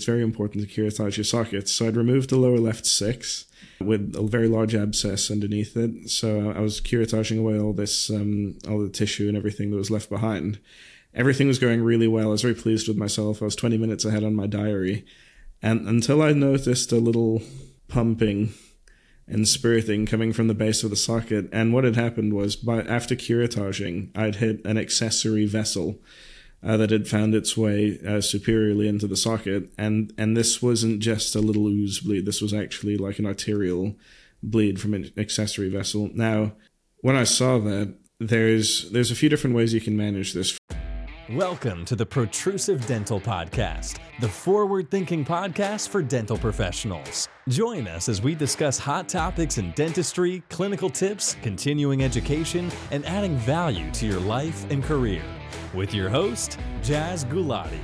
it's very important to curettage your sockets. So I'd removed the lower left six with a very large abscess underneath it. So I was curettaging away all this, um, all the tissue and everything that was left behind. Everything was going really well. I was very pleased with myself. I was 20 minutes ahead on my diary. And until I noticed a little pumping and spirting coming from the base of the socket. And what had happened was, by after curettaging, I'd hit an accessory vessel uh, that had found its way uh, superiorly into the socket, and and this wasn't just a little ooze bleed. This was actually like an arterial bleed from an accessory vessel. Now, when I saw that, there's there's a few different ways you can manage this. Welcome to the Protrusive Dental Podcast, the forward thinking podcast for dental professionals. Join us as we discuss hot topics in dentistry, clinical tips, continuing education, and adding value to your life and career with your host, Jazz Gulati.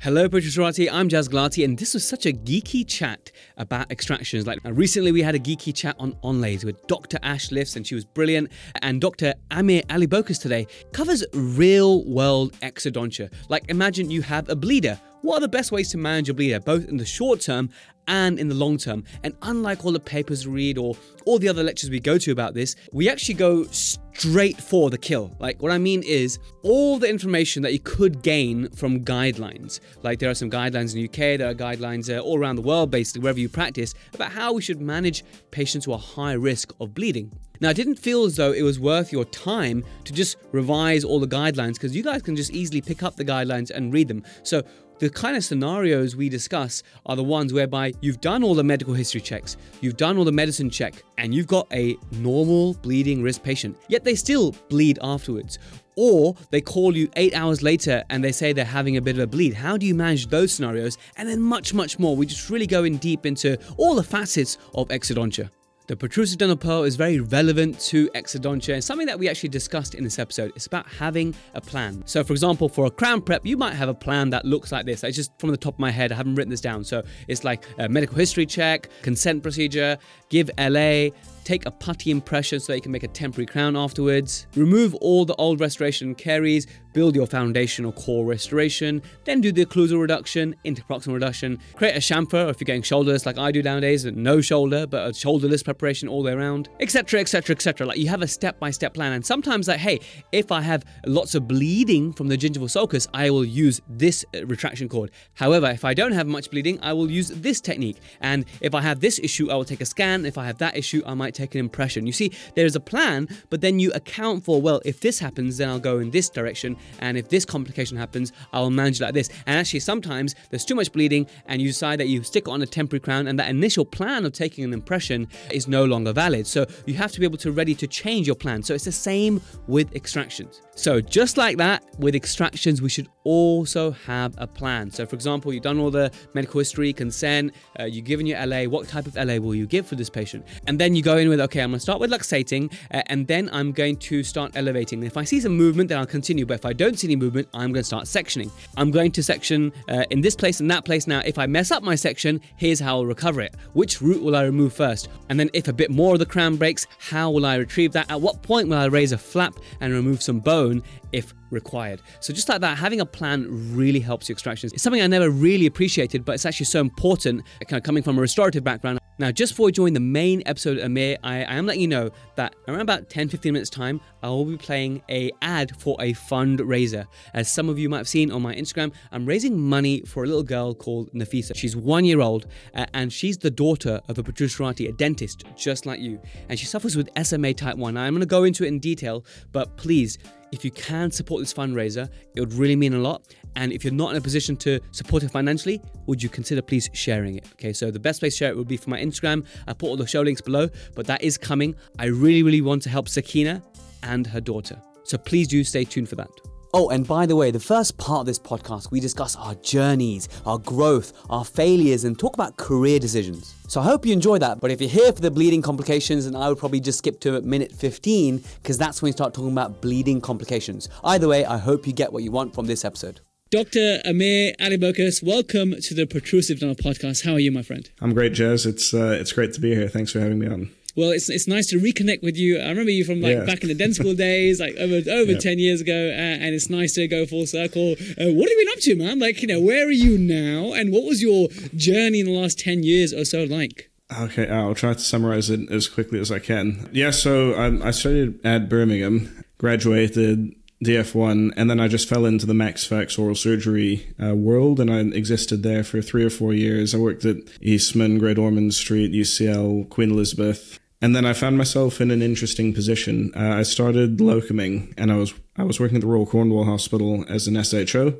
Hello, Protruserati. I'm Jazz Gulati, and this was such a geeky chat about extractions. Like uh, recently, we had a geeky chat on onlays with Dr. Ash Lifts, and she was brilliant. And Dr. Ameer Allybocus today covers real world exodontia. Like, imagine you have a bleeder. What are the best ways to manage a bleeder, both in the short term and in the long term. And unlike all the papers we read or all the other lectures we go to about this, we actually go straight for the kill. Like, what I mean is all the information that you could gain from guidelines. Like, there are some guidelines in the UK, there are guidelines uh, all around the world, basically, wherever you practice, about how we should manage patients who are high risk of bleeding. Now, I didn't feel as though it was worth your time to just revise all the guidelines because you guys can just easily pick up the guidelines and read them. So, the kind of scenarios we discuss are the ones whereby you've done all the medical history checks, you've done all the medicine check, and you've got a normal bleeding risk patient, yet they still bleed afterwards. Or they call you eight hours later and they say they're having a bit of a bleed. How do you manage those scenarios? And then much, much more. We just really go in deep into all the facets of exodontia. The protrusive dental pearl is very relevant to exodontia and something that we actually discussed in this episode. It's about having a plan. So, for example, for a crown prep, you might have a plan that looks like this. It's just from the top of my head, I haven't written this down. So, it's like a medical history check, consent procedure, give LA, take a putty impression so that you can make a temporary crown afterwards, remove all the old restoration caries, build your foundation or core restoration, then do the occlusal reduction, interproximal reduction, create a chamfer or if you're getting shoulderless like I do nowadays, no shoulder, but a shoulderless preparation all the way around, etc., etc., etc. Like you have a step-by-step plan, and sometimes like, hey, if I have lots of bleeding from the gingival sulcus, I will use this uh, retraction cord. However, if I don't have much bleeding, I will use this technique. And if I have this issue, I will take a scan. If I have that issue, I might take an impression. You see, there is a plan, but then you account for, well, if this happens, then I'll go in this direction. And if this complication happens, I'll manage like this. And actually, sometimes there's too much bleeding, and you decide that you stick on a temporary crown, and that initial plan of taking an impression is no longer valid. So you have to be able to ready to change your plan. So it's the same with extractions. So just like that, with extractions, we should also have a plan. So for example, you've done all the medical history, consent, uh, you've given your LA, what type of LA will you give for this patient? And then you go in with, okay, I'm gonna start with luxating, uh, and then I'm going to start elevating. if I see some movement, then I'll continue. But if I don't see any movement, I'm gonna start sectioning. I'm going to section uh, in this place and that place. Now, if I mess up my section, here's how I'll recover it. Which root will I remove first? And then if a bit more of the crown breaks, how will I retrieve that? At what point will I raise a flap and remove some bone? If required. So just like that, having a plan really helps your extractions. It's something I never really appreciated, but it's actually so important kind of coming from a restorative background. Now, just before we join the main episode of Ameer, I, I am letting you know that around about 10 15 minutes time, I will be playing a ad for a fundraiser. As some of you might have seen on my Instagram, I'm raising money for a little girl called Nafisa. She's one year old uh, and she's the daughter of a Protruserati, a dentist just like you. And she suffers with SMA type 1. Now, I'm going to go into it in detail, but please, if you can support this fundraiser, it would really mean a lot. And if you're not in a position to support it financially, would you consider please sharing it? Okay, so the best place to share it would be for my Instagram. I put all the show links below, but that is coming. I really, really want to help Sakina and her daughter. So please do stay tuned for that. Oh, and by the way, the first part of this podcast, we discuss our journeys, our growth, our failures, and talk about career decisions. So I hope you enjoy that. But if you're here for the bleeding complications, then I would probably just skip to minute 15, because that's when we start talking about bleeding complications. Either way, I hope you get what you want from this episode. Dr. Ameer Allybocus, welcome to the Protrusive Dental Podcast. How are you, my friend? I'm great, Jez. It's uh, it's great to be here. Thanks for having me on. Well, it's, it's nice to reconnect with you. I remember you from like Yeah. back in the dental school days, like over over ten years ago, uh, and it's nice to go full circle. Uh, what have you been up to, man? Like, you know, where are you now, and what was your journey in the last ten years or so like? Okay, I'll try to summarize it as quickly as I can. Yeah, so um, I studied at Birmingham, graduated DF1, and then I just fell into the Max Fax oral surgery uh, world, and I existed there for three or four years. I worked at Eastman, Great Ormond Street, UCL, Queen Elizabeth. And then I found myself in an interesting position. Uh, I started locuming, and I was I was working at the Royal Cornwall Hospital as an SHO.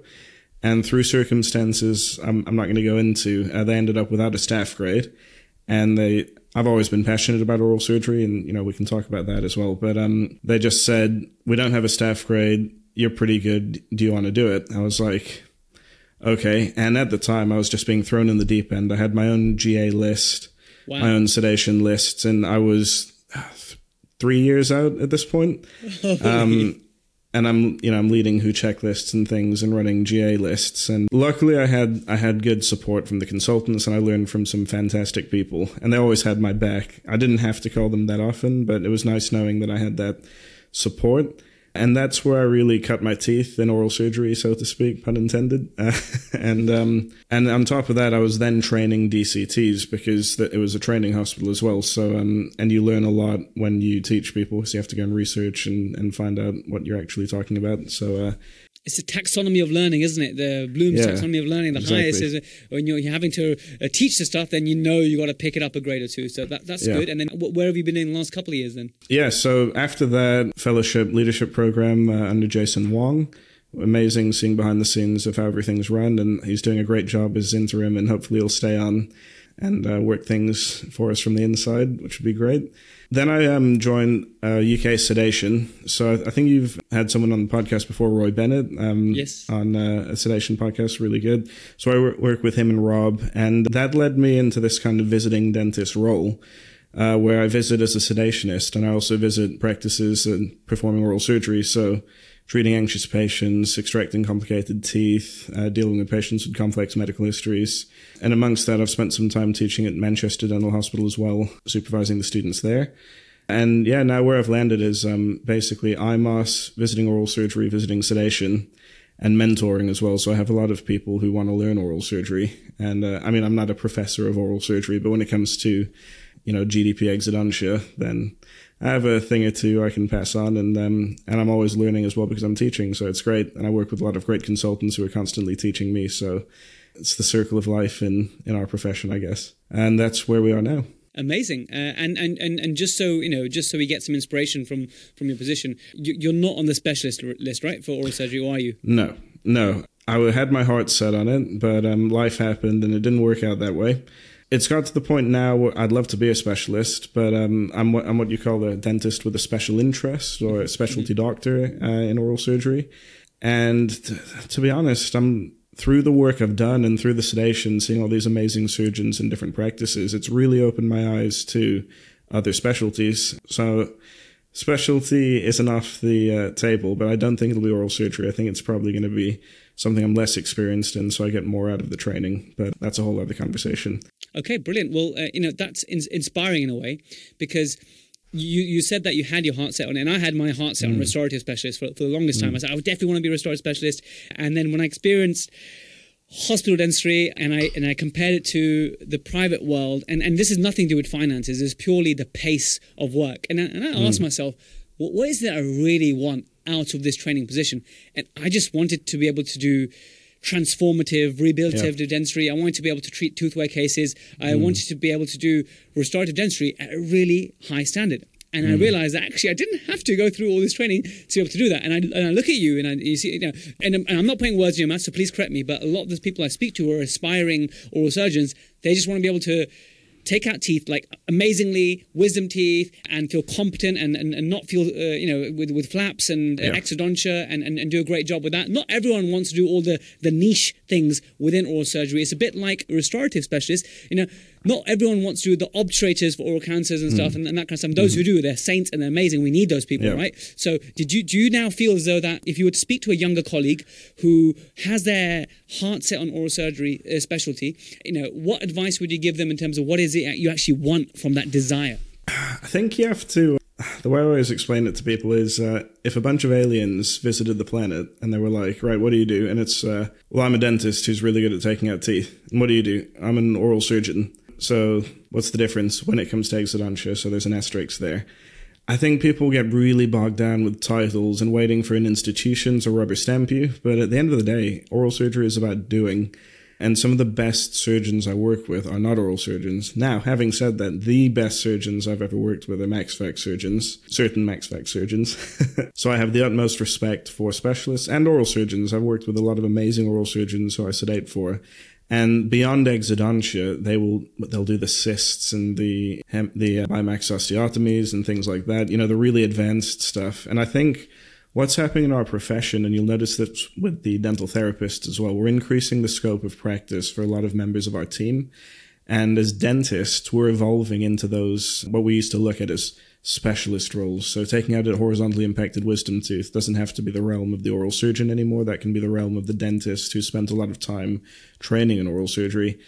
And through circumstances I'm, I'm not going to go into, uh, they ended up without a staff grade. And they I've always been passionate about oral surgery and you know we can talk about that as well. But um they just said we don't have a staff grade. You're pretty good. Do you want to do it? I was like okay. And at the time I was just being thrown in the deep end. I had my own GA list Wow. my own sedation lists and I was uh, 3 years out at this point um and I'm you know I'm leading WHO checklists and things and running GA lists and luckily I had I had good support from the consultants and I learned from some fantastic people and they always had my back. I didn't have to call them that often, but it was nice knowing that I had that support. And that's where I really cut my teeth in oral surgery, so to speak, pun intended. Uh, and um, and on top of that, I was then training DCTs because th- it was a training hospital as well. So um, and you learn a lot when you teach people, so you have to go and research and, and find out what you're actually talking about. So uh, It's a taxonomy of learning, isn't it? The Bloom's Yeah, taxonomy of learning. The exactly. highest is uh, when you're, you're having to uh, teach the stuff, then you know you got to pick it up a grade or two. So that, that's Yeah. good. And then wh- where have you been in the last couple of years then? Yeah, so after that fellowship leadership program uh, under Jason Wong, amazing seeing behind the scenes of how everything's run, and he's doing a great job as interim, and hopefully he'll stay on and uh, work things for us from the inside, which would be great. Then I um, joined uh, UK Sedation. So I- I think you've had someone on the podcast before, Roy Bennett, um, Yes. on uh, a sedation podcast, really good. So I work with him and Rob, and that led me into this kind of visiting dentist role uh, where I visit as a sedationist and I also visit practices and performing oral surgery. So treating anxious patients, extracting complicated teeth, uh, dealing with patients with complex medical histories. And amongst that, I've spent some time teaching at Manchester Dental Hospital as well, supervising the students there. And yeah, now where I've landed is um, basically IMOS, visiting oral surgery, visiting sedation, and mentoring as well. So I have a lot of people who want to learn oral surgery. And uh, I mean, I'm not a professor of oral surgery, but when it comes to, you know, GDP exodontia, then I have a thing or two I can pass on. And, um, and I'm always learning as well because I'm teaching. So it's great. And I work with a lot of great consultants who are constantly teaching me. So it's the circle of life in, in our profession, I guess. And that's where we are now. Amazing, uh, and, and and and just so you know, just so we get some inspiration from from your position, you, you're not on the specialist list, right, for oral surgery, or are you? No, no. I had my heart set on it, but um, life happened and it didn't work out that way. It's got to the point now where I'd love to be a specialist, but um, I'm, what, I'm what you call a dentist with a special interest or a specialty doctor uh, in oral surgery. And to be honest, I'm through the work I've done and through the sedation, seeing all these amazing surgeons in different practices, it's really opened my eyes to other specialties. So specialty isn't off the uh, table, but I don't think it'll be oral surgery. I think it's probably going to be something I'm less experienced in, so I get more out of the training. But that's a whole other conversation. Okay, brilliant. Well, uh, you know that's in- inspiring in a way because you you said that you had your heart set on it, and I had my heart set on mm. restorative specialist for, for the longest time. Mm. I said I would definitely want to be a restorative specialist, and then when I experienced hospital dentistry and I and I compared it to the private world, and, and this is nothing to do with finances. It's purely the pace of work, and I, and I asked mm. myself, what, what is it I really want out of this training position? And I just wanted to be able to do transformative, rehabilitative dentistry. I wanted to be able to treat tooth wear cases. I mm. wanted to be able to do restorative dentistry at a really high standard. And I mm. realized that actually I didn't have to go through all this training to be able to do that. And I, and I look at you and I, you see, you know, and, I'm- and I'm not putting words in your mouth, so please correct me. But a lot of the people I speak to are aspiring oral surgeons. They just want to be able to take out teeth like amazingly wisdom teeth and feel competent and, and, and not feel uh, you know with, with flaps and Yeah. exodontia and, and, and do a great job with that. Not everyone wants to do all the the niche things within oral surgery. It's a bit like restorative specialist. You know not everyone wants to do the obturators for oral cancers and stuff and, and that kind of stuff those who do they're saints and they're amazing we need those people Yeah. right so did you do you now feel as though that if you were to speak to a younger colleague who has their heart set on oral surgery uh, specialty you know what advice would you give them in terms of what is it you actually want from that desire I think you have to. The way I always explain it to people is uh, if a bunch of aliens visited the planet and they were like, right, what do you do? And it's, uh, well, I'm a dentist who's really good at taking out teeth. And what do you do? I'm an oral surgeon. So what's the difference when it comes to exodontia? So there's an asterisk there. I think people get really bogged down with titles and waiting for an institution to rubber stamp you. But at the end of the day, oral surgery is about doing. And some of the best surgeons I work with are not oral surgeons. Now, having said that, the best surgeons I've ever worked with are MaxFac surgeons, certain MaxFac surgeons. so I have the utmost respect for specialists and oral surgeons. I've worked with a lot of amazing oral surgeons who I sedate for. And beyond exodontia, they will they'll do the cysts and the the uh, Bimax osteotomies and things like that. You know, the really advanced stuff. And I think what's happening in our profession, and you'll notice that with the dental therapists as well, we're increasing the scope of practice for a lot of members of our team. And as dentists, we're evolving into those, what we used to look at as specialist roles. So taking out a horizontally impacted wisdom tooth doesn't have to be the realm of the oral surgeon anymore. That can be the realm of the dentist who spent a lot of time training in oral surgery.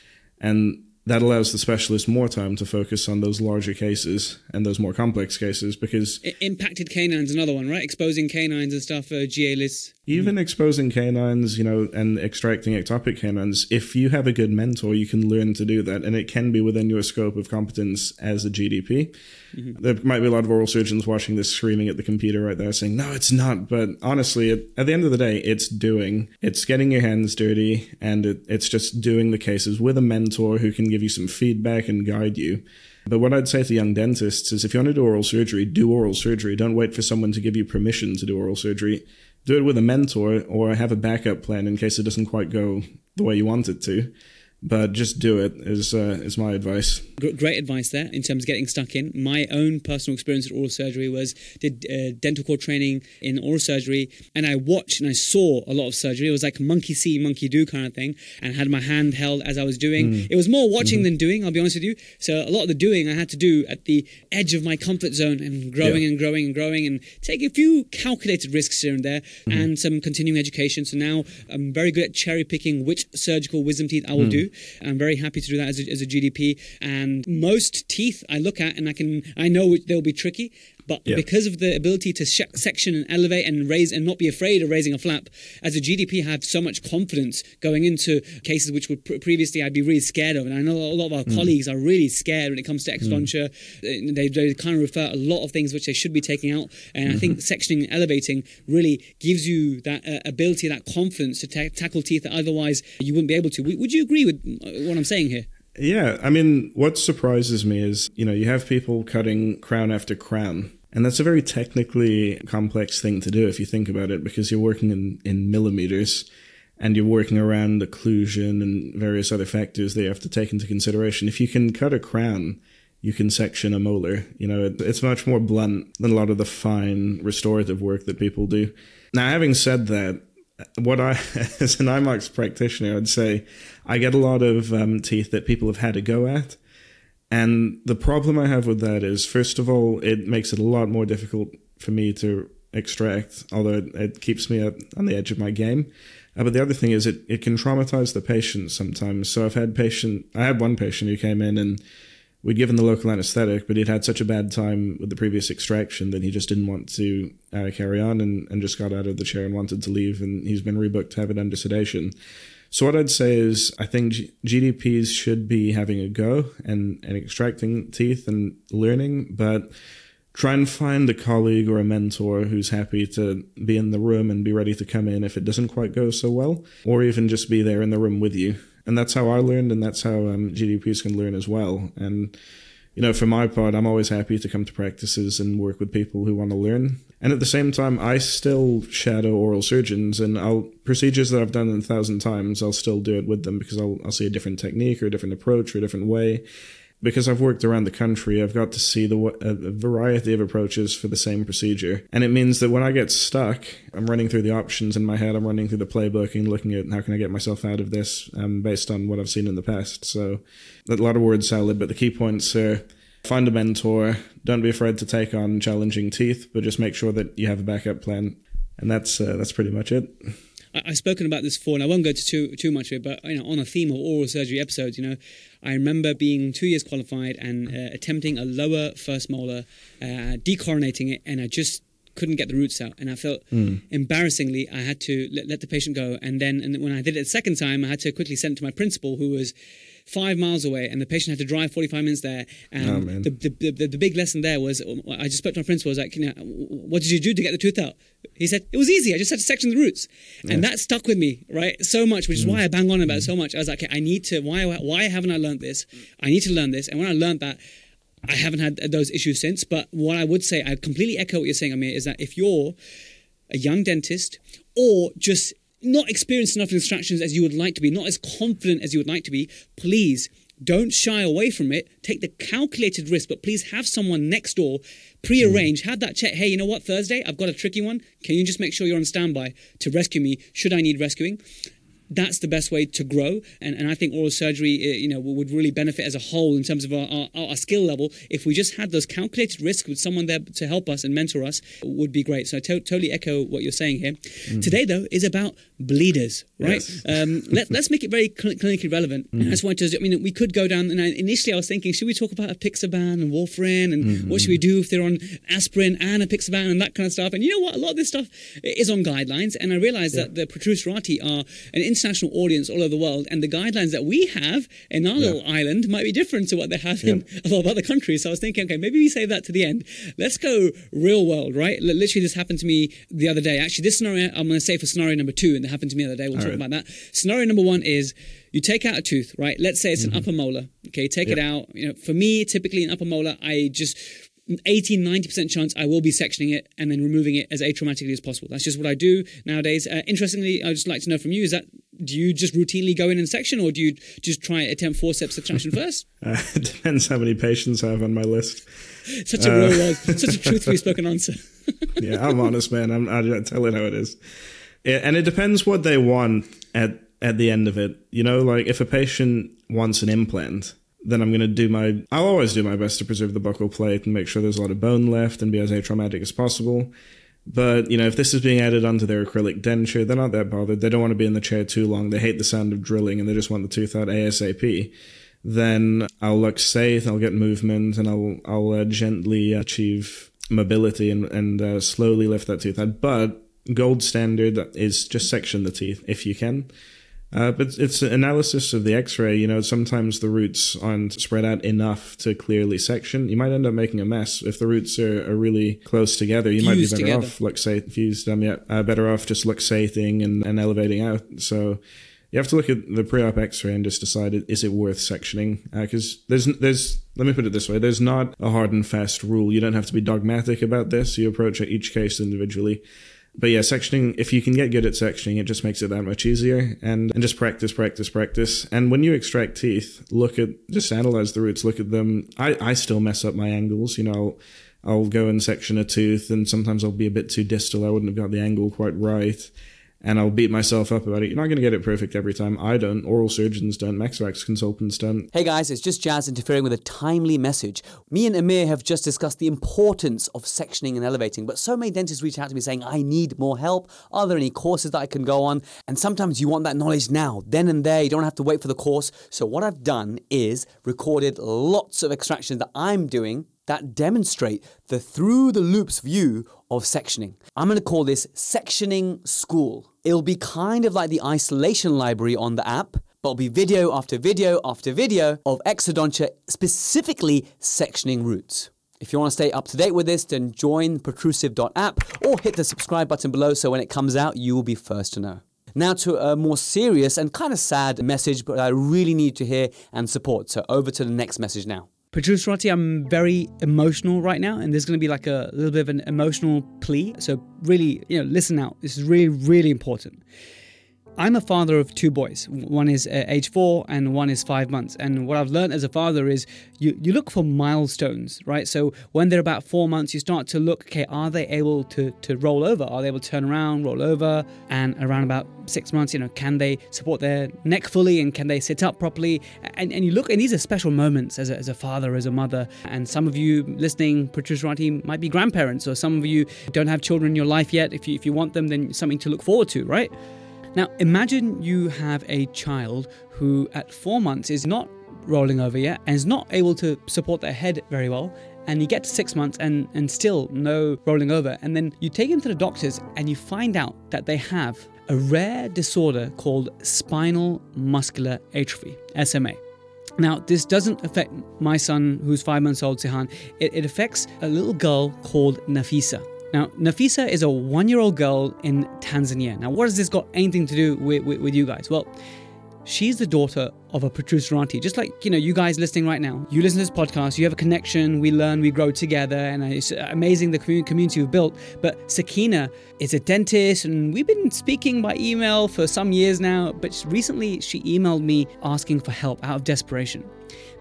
And that allows the specialist more time to focus on those larger cases and those more complex cases because I- impacted canines another one right? Exposing canines and stuff uh, GA lists. Even exposing canines you know and extracting ectopic canines if you have a good mentor you can learn to do that and it can be within your scope of competence as a GDP mm-hmm. there might be a lot of oral surgeons watching this screaming at the computer right there saying no it's not but honestly at, at the end of the day it's doing it's getting your hands dirty and it, it's just doing the cases with a mentor who can give you some feedback and guide you. But what I'd say to young dentists is if you want to do oral surgery, do oral surgery. Don't wait for someone to give you permission to do oral surgery. Do it with a mentor or have a backup plan in case it doesn't quite go the way you want it to but just do it is uh, is my advice. Great advice there in terms of getting stuck in. My own personal experience at oral surgery was did uh, dental core training in oral surgery, and I watched and I saw a lot of surgery. It was like monkey see, monkey do kind of thing, and had my hand held as I was doing. Mm. It was more watching mm-hmm. than doing. I'll be honest with you. So a lot of the doing I had to do at the edge of my comfort zone and growing yeah. and growing and growing and take a few calculated risks here and there mm-hmm. and some continuing education. So now I'm very good at cherry picking which surgical wisdom teeth I will mm. do. I'm very happy to do that as a, as a GDP. And most teeth I look at and I can I know they'll be tricky, but yeah. because of the ability to sh- section and elevate and raise and not be afraid of raising a flap, as a GDP, have so much confidence going into cases which would pr- previously I'd be really scared of. And I know a lot of our mm. colleagues are really scared when it comes to exodontia. Mm. They, they kind of refer a lot of things which they should be taking out. And mm-hmm. I think mm-hmm. sectioning and elevating really gives you that uh, ability, that confidence to ta- tackle teeth that otherwise you wouldn't be able to. would you agree with what I'm saying here? Yeah, I mean, what surprises me is, you know, you have people cutting crown after crown. And that's a very technically complex thing to do if you think about it, because you're working in, in millimeters and you're working around occlusion and various other factors that you have to take into consideration. If you can cut a crown, you can section a molar. You know, it, it's much more blunt than a lot of the fine restorative work that people do. Now, having said that, what I, as an IMAX practitioner, I'd say I get a lot of um, teeth that people have had a go at. And the problem I have with that is, first of all, it makes it a lot more difficult for me to extract, although it, it keeps me up on the edge of my game. Uh, but the other thing is, it, it can traumatize the patient sometimes. So I've had patient, I had one patient who came in and we'd given the local anesthetic, but he'd had such a bad time with the previous extraction that he just didn't want to uh, carry on and, and just got out of the chair and wanted to leave. And he's been rebooked to have it under sedation. So what I'd say is, I think G- GDPs should be having a go and, and extracting teeth and learning, but try and find a colleague or a mentor who's happy to be in the room and be ready to come in if it doesn't quite go so well, or even just be there in the room with you and that's how I learned, and that's how um, GDPs can learn as well. And you know, for my part, I'm always happy to come to practices and work with people who want to learn. And at the same time, I still shadow oral surgeons, and I'll procedures that I've done a thousand times, I'll still do it with them because I'll I'll see a different technique or a different approach or a different way because I've worked around the country, I've got to see the a variety of approaches for the same procedure. And it means that when I get stuck, I'm running through the options in my head, I'm running through the playbook and looking at how can I get myself out of this um, based on what I've seen in the past. So a lot of word salad, but the key points are find a mentor, don't be afraid to take on challenging teeth, but just make sure that you have a backup plan. And that's uh, that's pretty much it. I, have spoken about this before, and I won't go to too too much of it. But you know, on a theme of oral surgery episodes, you know, I remember being two years qualified and uh, attempting a lower first molar, uh, decoronating it, and I just couldn't get the roots out, and I felt mm. embarrassingly I had to let, let, the patient go. And then, and when I did it the second time, I had to quickly send it to my principal, who was five miles away, and the patient had to drive 45 minutes there. And oh, the, the, the, the, big lesson there was I just spoke to my principal. I was like, you know, what did you do to get the tooth out? He said, it was easy. I just had to section the roots. Yeah. And that stuck with me, right? So much, which is mm. why I bang on about it so much. I was like, okay, I need to, why, why haven't I learned this? I need to learn this. And when I learned that, I haven't had those issues since. But what I would say, I completely echo what you're saying, Ameer, is that if you're a young dentist or just not experienced enough in extractions as you would like to be, not as confident as you would like to be, please don't shy away from it. Take the calculated risk, but please have someone next door pre-arrange. Have that check. Hey, you know what? Thursday, I've got a tricky one. Can you just make sure you're on standby to rescue me? Should I need rescuing? That's the best way to grow. And, and I think oral surgery, eh, you know, would really benefit as a whole in terms of our, our, our, skill level. If we just had those calculated risks with someone there to help us and mentor us, would be great. So I to- totally echo what you're saying here. Mm. Today, though, is about bleeders, right? Yes. Um, let, us make it very cl- clinically relevant. Mm. I just wanted to, I mean, we could go down, and I, initially I was thinking, should we talk about apixaban and warfarin and mm-hmm. what should we do if they're on aspirin and apixaban and that kind of stuff? And you know what? A lot of this stuff is on guidelines, and I realized yeah. that the protruserati are an international audience all over the world, and the guidelines that we have in our yeah. little island might be different to what they have yeah. in a lot of other countries. So I was thinking, okay, maybe we save that to the end. Let's go real world, right? Literally, this happened to me the other day. Actually, this scenario I'm going to say for scenario number two, and it happened to me the other day. We'll all talk right. about that. Scenario number one is you take out a tooth, right? Let's say it's mm-hmm. an upper molar. Okay, take yep. it out. You know, for me, typically an upper molar, I just 80 90% chance I will be sectioning it and then removing it as atraumatically as possible. That's just what I do nowadays. Uh, interestingly, I'd just like to know from you is that do you just routinely go in and section or do you just try attempt forceps extraction first? Uh, it depends how many patients I have on my list. Such a uh, real such a truthfully spoken answer. yeah, I'm honest, man. I'm, I tell it how it is. and it depends what they want at, at the end of it. You know, like if a patient wants an implant, then I'm going to do my, I'll always do my best to preserve the buccal plate and make sure there's a lot of bone left and be as atraumatic as possible. But, you know, if this is being added onto their acrylic denture, they're not that bothered. They don't want to be in the chair too long. They hate the sound of drilling and they just want the tooth out ASAP. Then I'll luxate, I'll get movement, and I'll, I'll uh, gently achieve mobility and, and uh, slowly lift that tooth out. But gold standard is just section the teeth if you can. Uh, but it's an analysis of the X-ray. You know, sometimes the roots aren't spread out enough to clearly section. You might end up making a mess if the roots are, are really close together. You fused might be better together. off luxate fused. Um, yeah, uh, better off just luxating and, and elevating out. So you have to look at the pre-op X-ray and just decide is it worth sectioning? Because uh, there's there's let me put it this way: there's not a hard and fast rule. You don't have to be dogmatic about this. You approach each case individually but yeah, sectioning, if you can get good at sectioning, it just makes it that much easier. And, and just practice, practice, practice. And when you extract teeth, look at, just analyze the roots, look at them. I, I still mess up my angles. You know, I'll, I'll go and section a tooth and sometimes I'll be a bit too distal. I wouldn't have got the angle quite right and I'll beat myself up about it. You're not going to get it perfect every time. I don't. Oral surgeons don't. MaxFax consultants don't. Hey guys, it's just Jazz interfering with a timely message. Me and Ameer have just discussed the importance of sectioning and elevating, but so many dentists reach out to me saying, I need more help. Are there any courses that I can go on? And sometimes you want that knowledge now, then and there. You don't have to wait for the course. So what I've done is recorded lots of extractions that I'm doing that demonstrate the through the loupes view of sectioning. I'm going to call this Sectioning School. It'll be kind of like the isolation library on the app, but it'll be video after video after video of exodontia, specifically sectioning roots. If you want to stay up to date with this, then join protrusive.app or hit the subscribe button below so when it comes out, you will be first to know. Now to a more serious and kind of sad message, but I really need to hear and support. So over to the next message now. Protruserati, I'm very emotional right now, and there's going to be like a little bit of an emotional plea. So, really, you know, listen out. This is really, really important. I'm a father of two boys. One is uh, age four and one is five months. And what I've learned as a father is you, you look for milestones, right? So when they're about four months, you start to look, okay, are they able to, to roll over? Are they able to turn around, roll over? And around about six months, you know, can they support their neck fully and can they sit up properly? And, and you look, and these are special moments as a, as a father, as a mother. And some of you listening, Protruserati, might be grandparents, or some of you don't have children in your life yet. If you, if you want them, then something to look forward to, right? Now, imagine you have a child who at four months is not rolling over yet and is not able to support their head very well. And you get to six months and, and still no rolling over. And then you take him to the doctors and you find out that they have a rare disorder called spinal muscular atrophy, SMA. Now, this doesn't affect my son, who's five months old, Sihan. It, it affects a little girl called Nafisa. Now, Nafisa is a one year old girl in Tanzania. Now, what has this got anything to do with, with, with you guys? Well, she's the daughter of a Protruserati. Just like, you know, you guys listening right now. You listen to this podcast, you have a connection, we learn, we grow together, and it's amazing the community we've built. But Sakina is a dentist, and we've been speaking by email for some years now. But recently, she emailed me asking for help out of desperation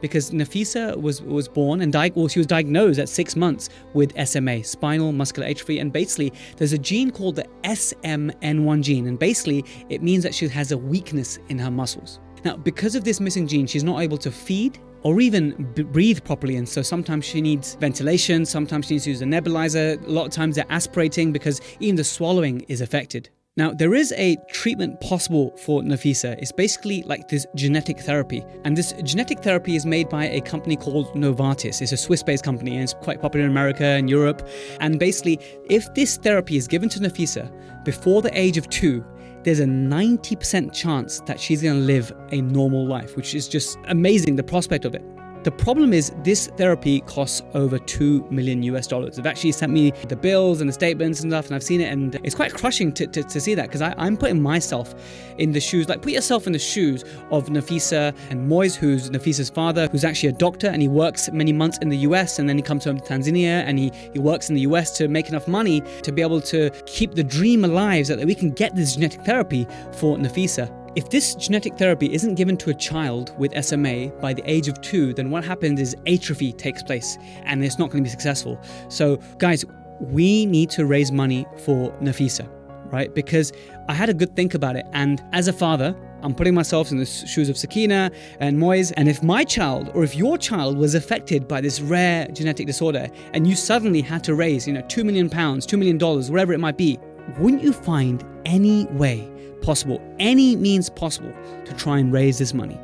because Nafisa was was born and di- well, she was diagnosed at six months with SMA, spinal muscular atrophy, and basically there's a gene called the SMN1 gene, and basically it means that she has a weakness in her muscles. Now, because of this missing gene, she's not able to feed or even b- breathe properly. And so sometimes she needs ventilation, sometimes she needs to use a nebulizer. A lot of times they're aspirating because even the swallowing is affected. Now, there is a treatment possible for Nafisa. It's basically like this genetic therapy. And this genetic therapy is made by a company called Novartis. It's a Swiss based company and it's quite popular in America and Europe. And basically, if this therapy is given to Nafisa before the age of two, there's a 90% chance that she's going to live a normal life, which is just amazing, the prospect of it. The problem is this therapy costs over 2 million US dollars. They've actually sent me the bills and the statements and stuff, and I've seen it, and it's quite crushing to, to, to see that because I'm putting myself in the shoes, like put yourself in the shoes of Nafisa and Moise, who's Nafisa's father, who's actually a doctor, and he works many months in the US, and then he comes home to Tanzania, and he, he works in the US to make enough money to be able to keep the dream alive so that we can get this genetic therapy for Nafisa. If this genetic therapy isn't given to a child with SMA by the age of two, then what happens is atrophy takes place and it's not going to be successful. So, guys, we need to raise money for Nafisa, right? Because I had a good think about it. And as a father, I'm putting myself in the shoes of Sakina and Moise. And if my child or if your child was affected by this rare genetic disorder and you suddenly had to raise, you know, two million pounds, two million dollars, whatever it might be, wouldn't you find any way possible, any means possible to try and raise this money.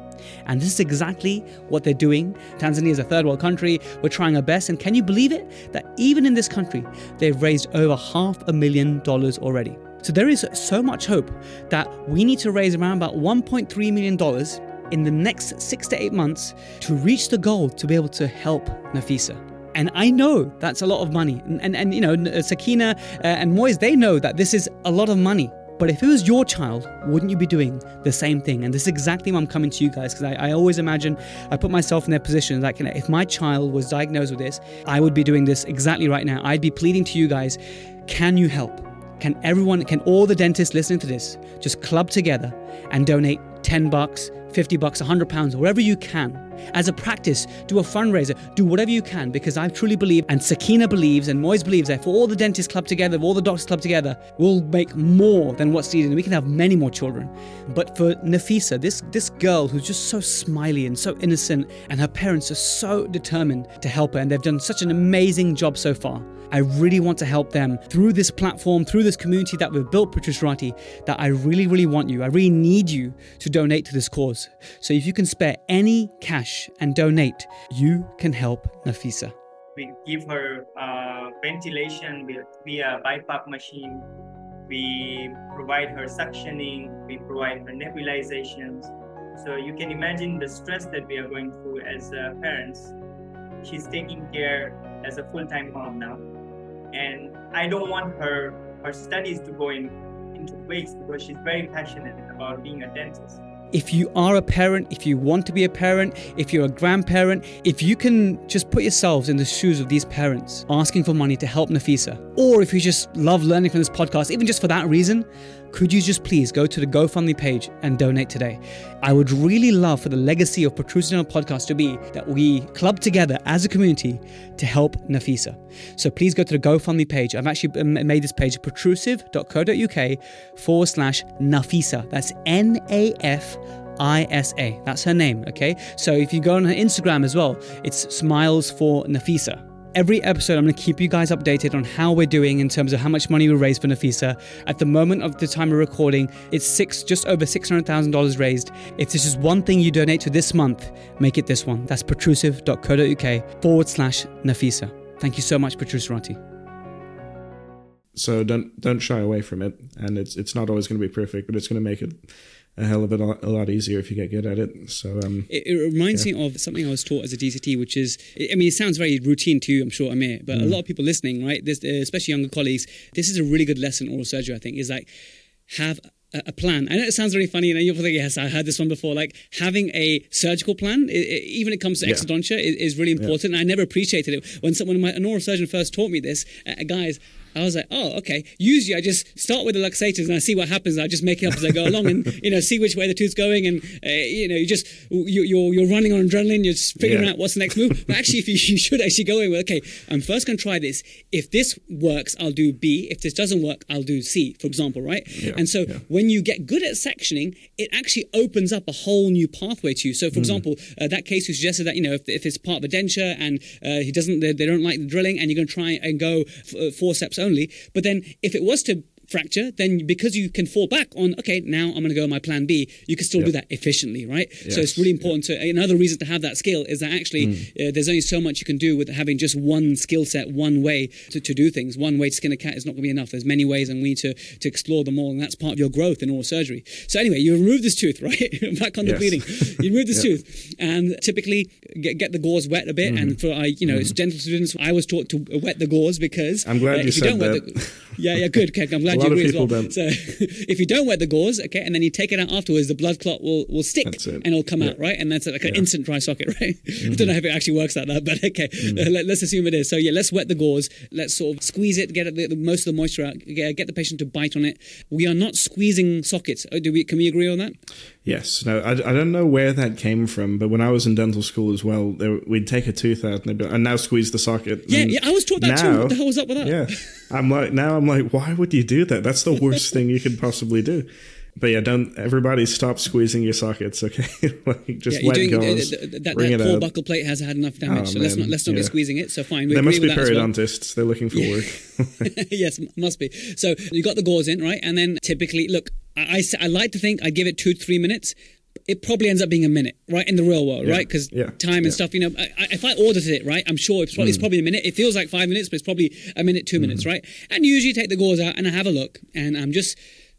And this is exactly what they're doing. Tanzania is a third world country. We're trying our best. And can you believe it? That even in this country, they've raised over half a million dollars already. So there is so much hope that we need to raise around about $1.3 million in the next six to eight months to reach the goal to be able to help Nafisa. And I know that's a lot of money. And, and, and you know, Sakina uh, and Moise, they know that this is a lot of money. But if it was your child, wouldn't you be doing the same thing? And this is exactly why I'm coming to you guys because I, I, always imagine, I put myself in their position like, if my child was diagnosed with this, I would be doing this exactly right now. I'd be pleading to you guys, can you help? Can everyone, can all the dentists listening to this just club together and donate 10 bucks, 50 bucks, 100 pounds, wherever you can. As a practice, do a fundraiser, do whatever you can because I truly believe, and Sakina believes, and Moise believes that if all the dentists club together, if all the doctors club together, we'll make more than what's needed and we can have many more children. But for Nafisa, this, this girl who's just so smiley and so innocent, and her parents are so determined to help her, and they've done such an amazing job so far. I really want to help them through this platform, through this community that we've built, Protruserati, that I really, really want you. I really need you to donate to this cause. So if you can spare any cash and donate, you can help Nafisa. We give her uh, ventilation via BiPAP machine. We provide her suctioning. We provide her nebulizations. So you can imagine the stress that we are going through as uh, parents. She's taking care as a full-time mom now and I don't want her her studies to go in into waste because she's very passionate about being a dentist. If you are a parent, if you want to be a parent, if you're a grandparent, if you can just put yourselves in the shoes of these parents asking for money to help Nafisa, or if you just love learning from this podcast, even just for that reason, could you just please go to the GoFundMe page and donate today? I would really love for the legacy of Protrusive Podcast to be that we club together as a community to help Nafisa. So please go to the GoFundMe page. I've actually made this page protrusive.co.uk forward slash Nafisa. That's N A F ISA. That's her name, okay? So if you go on her Instagram as well, it's Smiles for Nafisa. Every episode, I'm going to keep you guys updated on how we're doing in terms of how much money we raised for Nafisa. At the moment of the time of recording, it's six, just over $600,000 raised. If this is one thing you donate to this month, make it this one. That's protrusive.co.uk forward slash Nafisa. Thank you so much, Protruserati. So don't don't shy away from it, and it's it's not always going to be perfect, but it's going to make it a hell of a lot, a lot easier if you get good at it. So um, it, it, reminds yeah. me of something I was taught as a DCT, which is I mean it sounds very routine to you, I'm sure, Ameer, but mm. a lot of people listening, right, this, especially younger colleagues, this is a really good lesson in oral surgery. I think is like have a plan. I know it sounds really funny, and you'll think, yes, I heard this one before. Like having a surgical plan, it, it, even when it comes to yeah. exodontia, is, is really important. Yeah. And I never appreciated it when someone, my, an oral surgeon first taught me this. Uh, guys, I was like, oh, okay. Usually I just start with the luxators and I see what happens. I just make it up as I go along and, you know, see which way the tooth's going. And, uh, you know, you just, you, are you're, you're running on adrenaline. You're just figuring yeah. out what's the next move. But actually, if you, you should actually go in with, okay, I'm first going to try this. If this works, I'll do B. If this doesn't work, I'll do C, for example, right? Yeah. And so yeah. when you get good at sectioning, it actually opens up a whole new pathway to you. So, for mm. example, uh, that case who suggested that, you know, if, if it's part of a denture and uh, he doesn't, they, they, don't like the drilling and you're going to try and go f- uh, forceps only. But then if it was to fracture, then because you can fall back on, okay, now I'm going to go on my plan B, you can still yep. do that efficiently, right? Yes. So it's really important to, another reason to have that skill is that actually mm. uh, there's only so much you can do with having just one skill set, one way to, to do things. One way to skin a cat is not going to be enough. There's many ways and we need to, to explore them all. And that's part of your growth in oral surgery. So anyway, you remove this tooth, right? back on the yes. bleeding. You remove this yep. tooth and typically get, get the gauze wet a bit. Mm. And for, I, you know, mm. as dental students, I was taught to wet the gauze because I'm glad uh, you said that. The, yeah, yeah, good. Okay, I'm glad you agree as well. Don't. So if you don't wet the gauze, okay, and then you take it out afterwards, the blood clot will, will stick and it'll come yeah. out, right? And that's like an instant dry socket, right? Mm-hmm. I don't know if it actually works like that, but okay, mm-hmm. let, us assume it is. So yeah, let's wet the gauze. Let's sort of squeeze it, get the, the, most of the moisture out, get, get the patient to bite on it. We are not squeezing sockets. Oh, do we? Can we agree on that? Yes. No, I, I don't know where that came from, but when I was in dental school as well, there, we'd take a tooth out and they'd be, and now squeeze the socket. Yeah, yeah, I was taught that now, too. What the hell was up with that? Yeah, I'm like now I'm like, why would you do that? That's the worst thing you could possibly do. But yeah, don't everybody stop squeezing your sockets, okay? like just yeah, let doing, gauze, uh, that, that, that poor buccal plate has had enough damage, oh, so let's not let's not yeah. be squeezing it. So fine, we there must be periodontists. Well. They're looking for work. yes, must be. So you got the gauze in, right? And then typically, look, I, I, I like to think I give it two three minutes it probably ends up being a minute, right, in the real world, yeah. right? Because yeah. time and yeah. stuff, you know, I, I, if I audited it, right, I'm sure it's probably, mm. it's probably, a minute. It feels like five minutes, but it's probably a minute, 2 mm. minutes, right? And usually take the gauze out and I have a look, and I'm just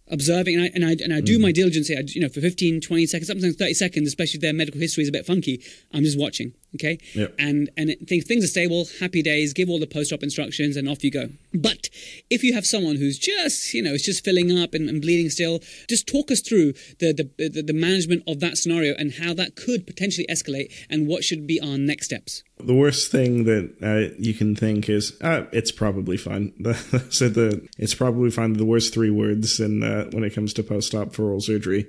observing and I, and I, and I do mm. my diligence here, you know, for 15, 20 seconds, sometimes 30 seconds, especially if their medical history is a bit funky, I'm just watching. Okay. Yep. And and it, things, things are stable, happy days, give all the post op instructions, and off you go. But if you have someone who's just, you know, it's just filling up and, and bleeding still, just talk us through the, the, the, the management of that scenario and how that could potentially escalate and what should be our next steps. The worst thing that uh, you can think is, uh, it's probably fine. so the it's probably fine. The worst three words in uh, when it comes to post op for oral surgery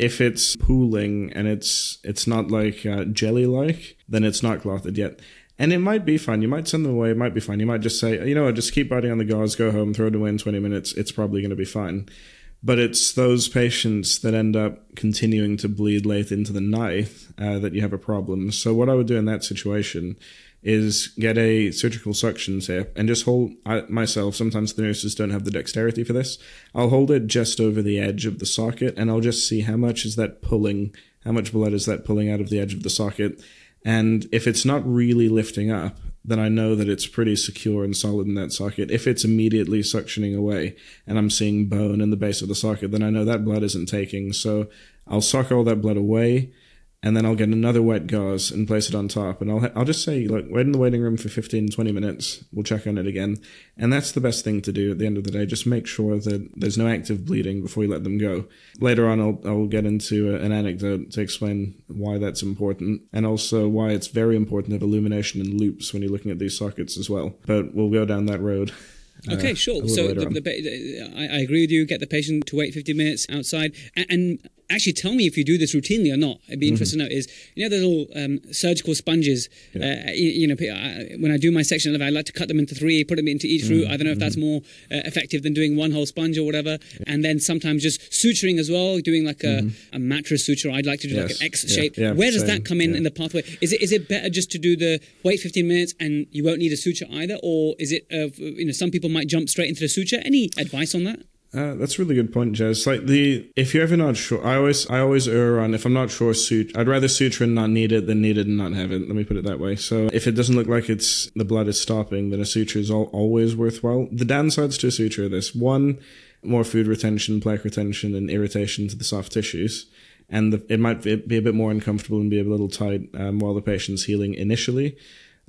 if it's pooling and it's it's not like uh, jelly like, then it's not clotted yet. And it might be fine. You might send them away. It might be fine. You might just say, you know what, just keep biting on the gauze, go home, throw it away in 20 minutes. It's probably going to be fine. But it's those patients that end up continuing to bleed late into the night uh, that you have a problem. So, what I would do in that situation is get a surgical suction tip and just hold I, myself. Sometimes the nurses don't have the dexterity for this. I'll hold it just over the edge of the socket and I'll just see how much is that pulling, how much blood is that pulling out of the edge of the socket. And if it's not really lifting up, then I know that it's pretty secure and solid in that socket. If it's immediately suctioning away and I'm seeing bone in the base of the socket, then I know that blood isn't taking. So I'll suck all that blood away and then I'll get another wet gauze and place it on top. And I'll, I'll just say, like, wait in the waiting room for 15, 20 minutes. We'll check on it again. And that's the best thing to do at the end of the day. Just make sure that there's no active bleeding before you let them go. Later on, I'll, I'll get into an anecdote to explain why that's important and also why it's very important to have illumination and loupes when you're looking at these sockets as well. But we'll go down that road. Okay, uh, sure. So the, the, I, I, agree with you. Get the patient to wait 15 minutes outside, and, and actually tell me if you do this routinely or not. I'd be Mm-hmm. interested to know. Is you know the little um, surgical sponges? Uh, you, you know, I, when I do my section of, I like to cut them into three, put them into each root. I don't know if that's Mm-hmm. more uh, effective than doing one whole sponge or whatever. And then sometimes just suturing as well, doing like a, a mattress suture. I'd like to do like Mm-hmm. An X Yeah. shape. Yeah, Where does same. that come in Yeah. in the pathway? Is it is it better just to do the wait 15 minutes and you won't need a suture either, or is it uh, you know some people might jump straight into the suture? Any advice on that? Uh, that's a really good point, Jez. Like the if you're ever not sure, I always I always err on if I'm not sure, suture. I'd rather suture and not need it than need it and not have it. Let me put it that way. So if it doesn't look like it's the blood is stopping, then a suture is al- always worthwhile. The downsides to a suture are this: one, more food retention, plaque retention, and irritation to the soft tissues. And the, it might be a bit more uncomfortable and be a little tight um, while the patient's healing initially.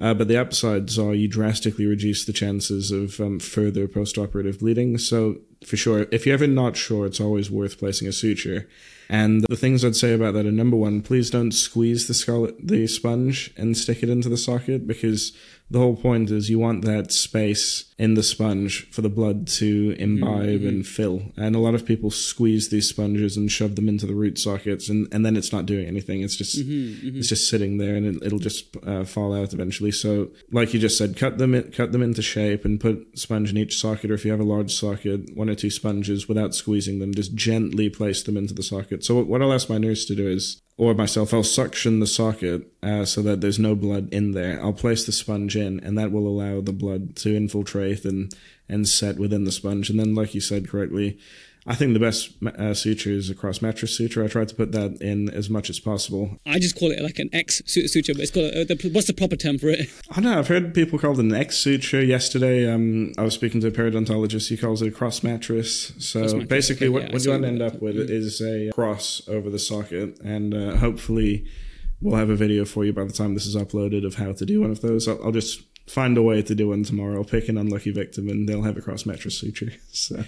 Uh, but the upsides are you drastically reduce the chances of um, further post-operative bleeding. So for sure, if you're ever not sure, it's always worth placing a suture. And the things I'd say about that are number one, please don't squeeze the skull, the sponge and stick it into the socket because the whole point is you want that space in the sponge for the blood to imbibe mm-hmm. and fill. And a lot of people squeeze these sponges and shove them into the root sockets, and, and then it's not doing anything. It's just mm-hmm, mm-hmm. it's just sitting there, and it, it'll just uh, fall out eventually. So, like you just said, cut them in, cut them into shape and put sponge in each socket, or if you have a large socket, one or two sponges without squeezing them. Just gently place them into the socket. So, what I'll ask my nurse to do is or myself, I'll suction the socket uh, so that there's no blood in there. I'll place the sponge in, and that will allow the blood to infiltrate and and set within the sponge. And then, like you said correctly, I think the best uh, suture is a cross mattress suture. I try to put that in as much as possible. I just call it like an X su- suture, but it's called uh, the, what's the proper term for it? I don't know. I've heard people call it an X suture. Yesterday, um, I was speaking to a periodontologist. He calls it a cross mattress. So mattress, basically, okay, what, yeah, what you want to end up with is a cross over the socket, and uh, hopefully, we'll have a video for you by the time this is uploaded of how to do one of those. I'll, I'll just find a way to do one tomorrow. Pick an unlucky victim, and they'll have a cross mattress suture. So.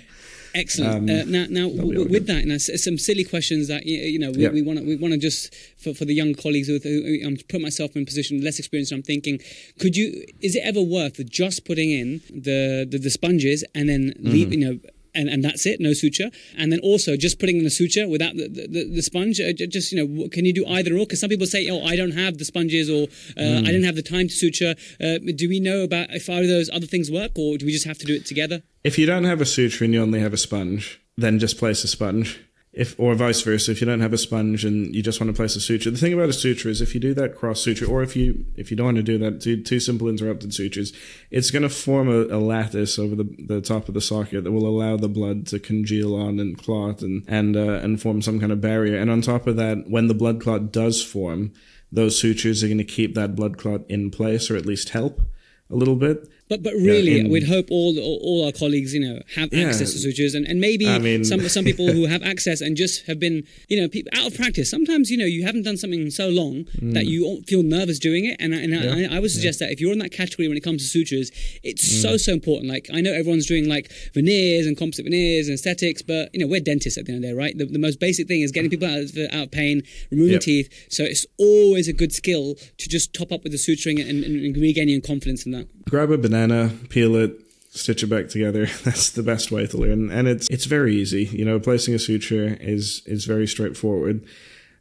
Excellent. uh, now, now w- with that, now, some silly questions that you know we want to we want to just for, for the young colleagues who, who I'm put myself in a position less experienced. I'm thinking, could you? Is it ever worth just putting in the the, the sponges and then leave? Mm-hmm. You know. And, and that's it, no suture. And then also just putting in the suture without the, the, the sponge. Uh, just, you know, can you do either or? Because some people say, oh, I don't have the sponges or uh, Mm. I didn't have the time to suture. Uh, do we know about if either of those other things work or do we just have to do it together? If you don't have a suture and you only have a sponge, then just place a sponge. If or vice versa, if you don't have a sponge and you just want to place a suture, the thing about a suture is if you do that cross suture, or if you if you don't want to do that, two, two simple interrupted sutures, it's going to form a, a lattice over the, the top of the socket that will allow the blood to congeal on and clot and and uh, and form some kind of barrier. And on top of that, when the blood clot does form, those sutures are going to keep that blood clot in place or at least help a little bit. But but really, in- we'd hope all, all our colleagues, you know, have Yeah. access to sutures, and, and maybe I mean- some some people who have access and just have been, you know, people out of practice. Sometimes you know you haven't done something so long Mm. that you feel nervous doing it, and I- and I, I would suggest that if you're in that category when it comes to sutures, it's Mm. so so important. Like I know everyone's doing like veneers and composite veneers and aesthetics, but you know we're dentists at the end of the day, right? The, the most basic thing is getting people out of, out of pain, removing Yep. teeth. So it's always a good skill to just top up with the suturing and, and, and regaining confidence in that. Grab a banana, peel it, stitch it back together. That's the best way to learn, and it's it's very easy. You know, placing a suture is is very straightforward.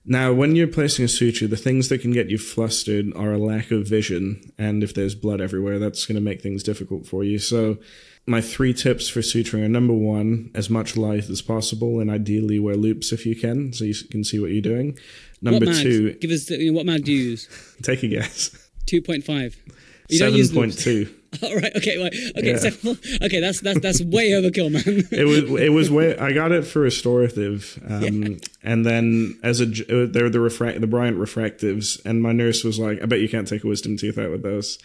Now, when you're placing a suture, the things that can get you flustered are a lack of vision, and if there's blood everywhere, that's going to make things difficult for you. So, my three tips for suturing are number one, as much light as possible, and ideally wear loupes if you can, so you can see what you're doing. Number two, Give us the, what mag do you use? take a guess. Two point five. You Seven point two. All right. Okay. Right. Okay. Yeah. So, okay. That's that's that's way overkill, man. it was it was way I got it for restorative, um, and then as a uh, they're the refract the Bryant refractives, and my nurse was like, "I bet you can't take a wisdom tooth out with those."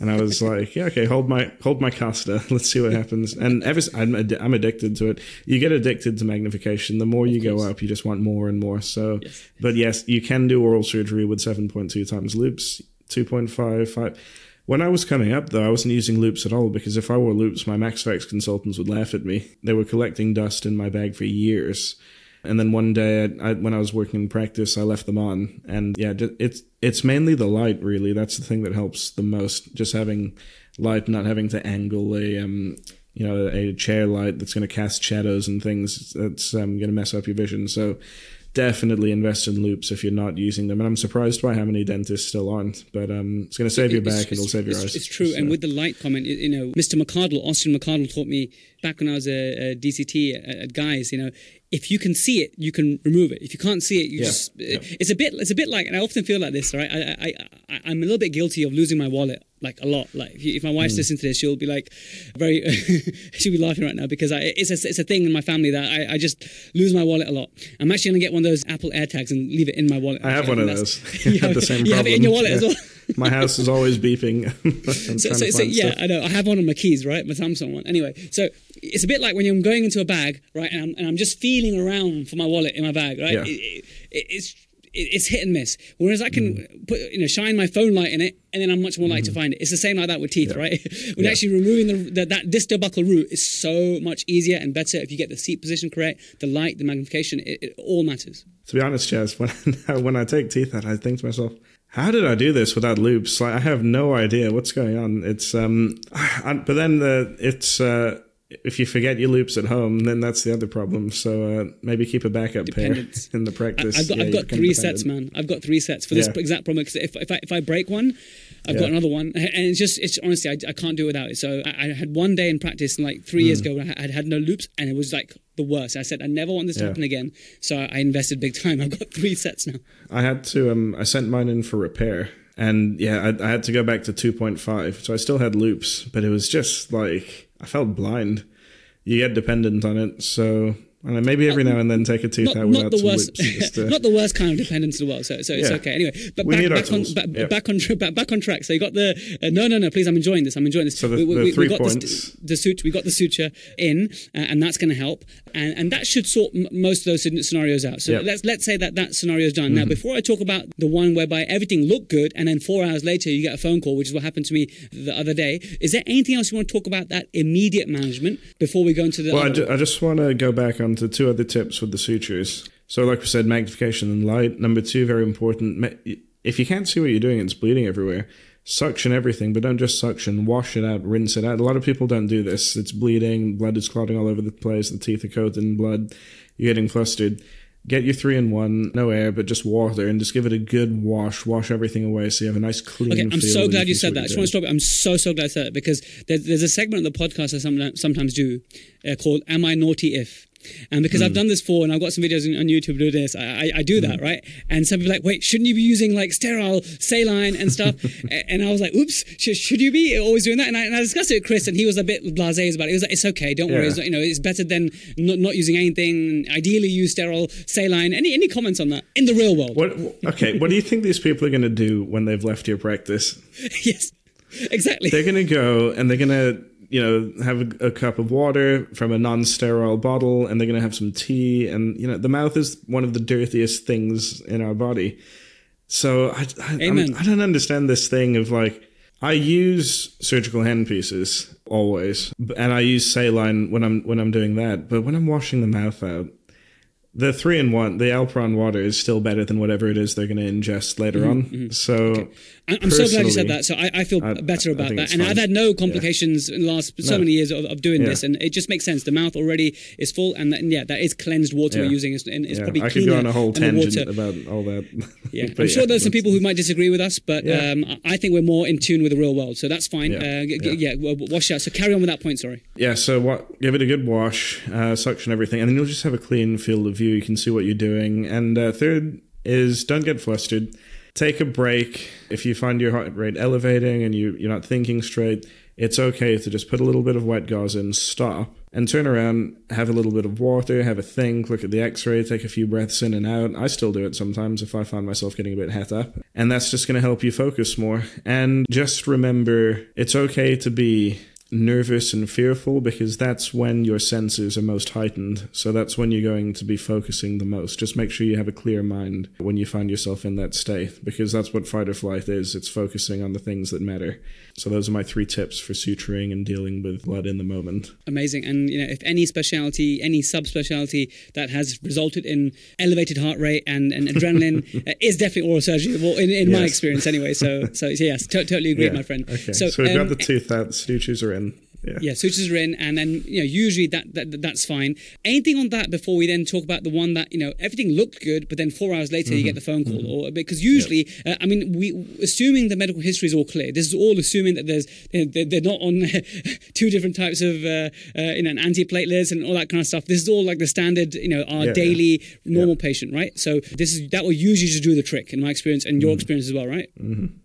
And I was like, "Yeah, okay, hold my hold my Costa. Let's see what happens." And ever I'm addi- I'm addicted to it. You get addicted to magnification. The more you go up, you just want more and more. So, but yes, you can do oral surgery with 7.2 times loupes, 2.5, 5. When I was coming up, though, I wasn't using loupes at all because if I wore loupes, my MaxFax consultants would laugh at me. They were collecting dust in my bag for years. And then one day, I, I, when I was working in practice, I left them on. And yeah, it's it's mainly the light, really. That's the thing that helps the most. Just having light, not having to angle a um, you know, a chair light that's going to cast shadows and things that's um, going to mess up your vision. So definitely invest in loupes if you're not using them. And I'm surprised by how many dentists still aren't. But um, it's going to save your back and it'll save your eyes. It's true. So- And with the light comment, you know, Mr. McCardle, Austin McCardle taught me back when I was a, a DCT at, at Guys, you know, if you can see it, you can remove it. If you can't see it, you Yeah, just. yeah. It's a bit. It's a bit like, and I often feel like this. Right, I, I, I, I'm a little bit guilty of losing my wallet, like a lot. Like if, my wife's mm. listening to this, she'll be like, very. she'll be laughing right now because I, it's a, it's a thing in my family that I, I just lose my wallet a lot. I'm actually gonna get one of those Apple AirTags and leave it in my wallet. I have one of those. You have- the same you have it in your wallet problem. as well. My house is always beeping. So, so, so yeah, stuff. I know. I have one on my keys, right? My Samsung one. Anyway, so it's a bit like when I'm going into a bag, right, and I'm, and I'm just feeling around for my wallet in my bag, right? Yeah. It, it, it's it- it's hit and miss. Whereas I can Mm. put you know shine my phone light in it, and then I'm much more likely to find it. It's the same like that with teeth, right? when Yeah. actually removing the, the that distal buccal root is so much easier and better if you get the seat position correct, the light, the magnification, it, it all matters. To be honest, Chaz, when when I take teeth out, I think to myself, how did I do this without loupes? Like I have no idea what's going on. It's um, I, but then the it's uh, if you forget your loupes at home, then that's the other problem. So uh, maybe keep a backup pair in the practice. I've got, Yeah, I've got three dependent. sets, man. I've got three sets for this Yeah. exact problem. Because if, if, I, if I break one, I've got another one, and it's just it's honestly I, I can't do it without it. So I, I had one day in practice like three Hmm. years ago. I had had no loupes, and it was like the worst. I said I never want this to Yeah. happen again. So I invested big time. I've got three sets now. I had to um, I sent mine in for repair, and yeah, I, I had to go back to two point five. So I still had loupes, but it was just like I felt blind. You get dependent on it, so. I don't maybe every now and then take a tooth Not, out not the worst, to- not the worst kind of dependence as well. So, so it's Yeah. okay. Anyway, but We back, back on back, back on back, back on track. So you got the uh, no no no. Please, I'm enjoying this. I'm enjoying this. So the- the three got points. The, the suture. We got the suture in, uh, and that's going to help, and and that should sort m- most of those scenarios out. So. Mm-hmm. let's let's say that that scenario is done. Now, before I talk about the one whereby everything looked good, and then four hours later you get a phone call, which is what happened to me the other day. Is there anything else you want to talk about that immediate management before we go into the? Well, I, ju- I just want to go back onto two other tips with the sutures. So, like we said, magnification and light. Number two, very important. If you can't see what you're doing, it's bleeding everywhere. Suction everything, but don't just suction. Wash it out, rinse it out. A lot of people don't do this. It's bleeding, blood is clotting all over the place. The teeth are coated in blood. You're getting flustered. Get your three in one, no air, but just water, and just give it a good wash. Wash everything away so you have a nice clean. Okay, I'm so glad you said that. I just want to stop it. I'm so, so glad you said that because there, there's a segment of the podcast I sometimes, sometimes do uh, called Am I Naughty If? And because Hmm. I've done this before and I've got some videos on, on YouTube doing this, I, I, I do Hmm. that, right? And some people are like, wait, shouldn't you be using like sterile saline and stuff? And I was like, oops, should, should you be always doing that? And I, and I discussed it with Chris and he was a bit blasé about it. He was like, it's okay, don't worry. It's, not- you know, it's better than not, not using anything. Ideally, use sterile saline. Any, any comments on that in the real world? What, okay, what do you think these people are going to do when they've left your practice? yes, exactly. they're going to go and they're going to you know have a, a cup of water from a non-sterile bottle and they're going to have some tea and you know the mouth is one of the dirtiest things in our body. So i I, I don't understand this thing of like i use surgical handpieces always and i use saline when i'm when i'm doing that but when i'm washing the mouth out the three in one, the Alpron water is still better than whatever it is they're going to ingest later Mm-hmm, on. So, I- I'm so glad you said that. So I, I feel I- better about that. And fine. I've had no complications in the last so No. many years of, of doing Yeah. this, and it just makes sense. The mouth already is full, and, that, and yeah, that is cleansed water Yeah. we're using. Is, and it's yeah, probably I could go on a whole tangent about all that. Yeah, I'm sure there's some people who might disagree with us, but Yeah. um, I- think we're more in tune with the real world, so that's fine. Yeah. Uh, g- Yeah. yeah, wash out. So carry on with that point. Sorry. Yeah, so what? Give it a good wash, uh, suction everything, and then you'll just have a clean field of view. You can see what you're doing. And uh, third is don't get flustered. Take a break. If you find your heart rate elevating and you you're not thinking straight, it's okay to just put a little bit of wet gauze in, stop, and turn around. Have a little bit of water. Have a think. Look at the X-ray. Take a few breaths in and out. I still do it sometimes if I find myself getting a bit het up, and that's just going to help you focus more. And just remember, it's okay to be nervous and fearful because that's when your senses are most heightened. So that's when you're going to be focusing the most. Just make sure you have a clear mind when you find yourself in that state because that's what fight or flight is. It's focusing on the things that matter. So those are my three tips for suturing and dealing with blood in the moment. Amazing. And you know, if any specialty, any subspecialty that has resulted in elevated heart rate and, and adrenaline uh, is definitely oral surgery. Well, in, in my experience, anyway. So, so yes, to- totally agree, Yeah. my friend. Okay. So, we've um, got the tooth out, the sutures are in. Yeah. Yeah, sutures are in, and then you know usually that, that that's fine. Anything on that before we then talk about the one that you know everything looked good, but then four hours later you get the phone call, or because usually, uh, I mean, we assuming the medical history is all clear. This is all assuming that there's they're, they're not on two different types of uh, uh, you know antiplatelets and all that kind of stuff. This is all like the standard, you know, our Yeah, yeah. daily normal patient, right? So this is that will usually just do the trick in my experience and your experience as well, right?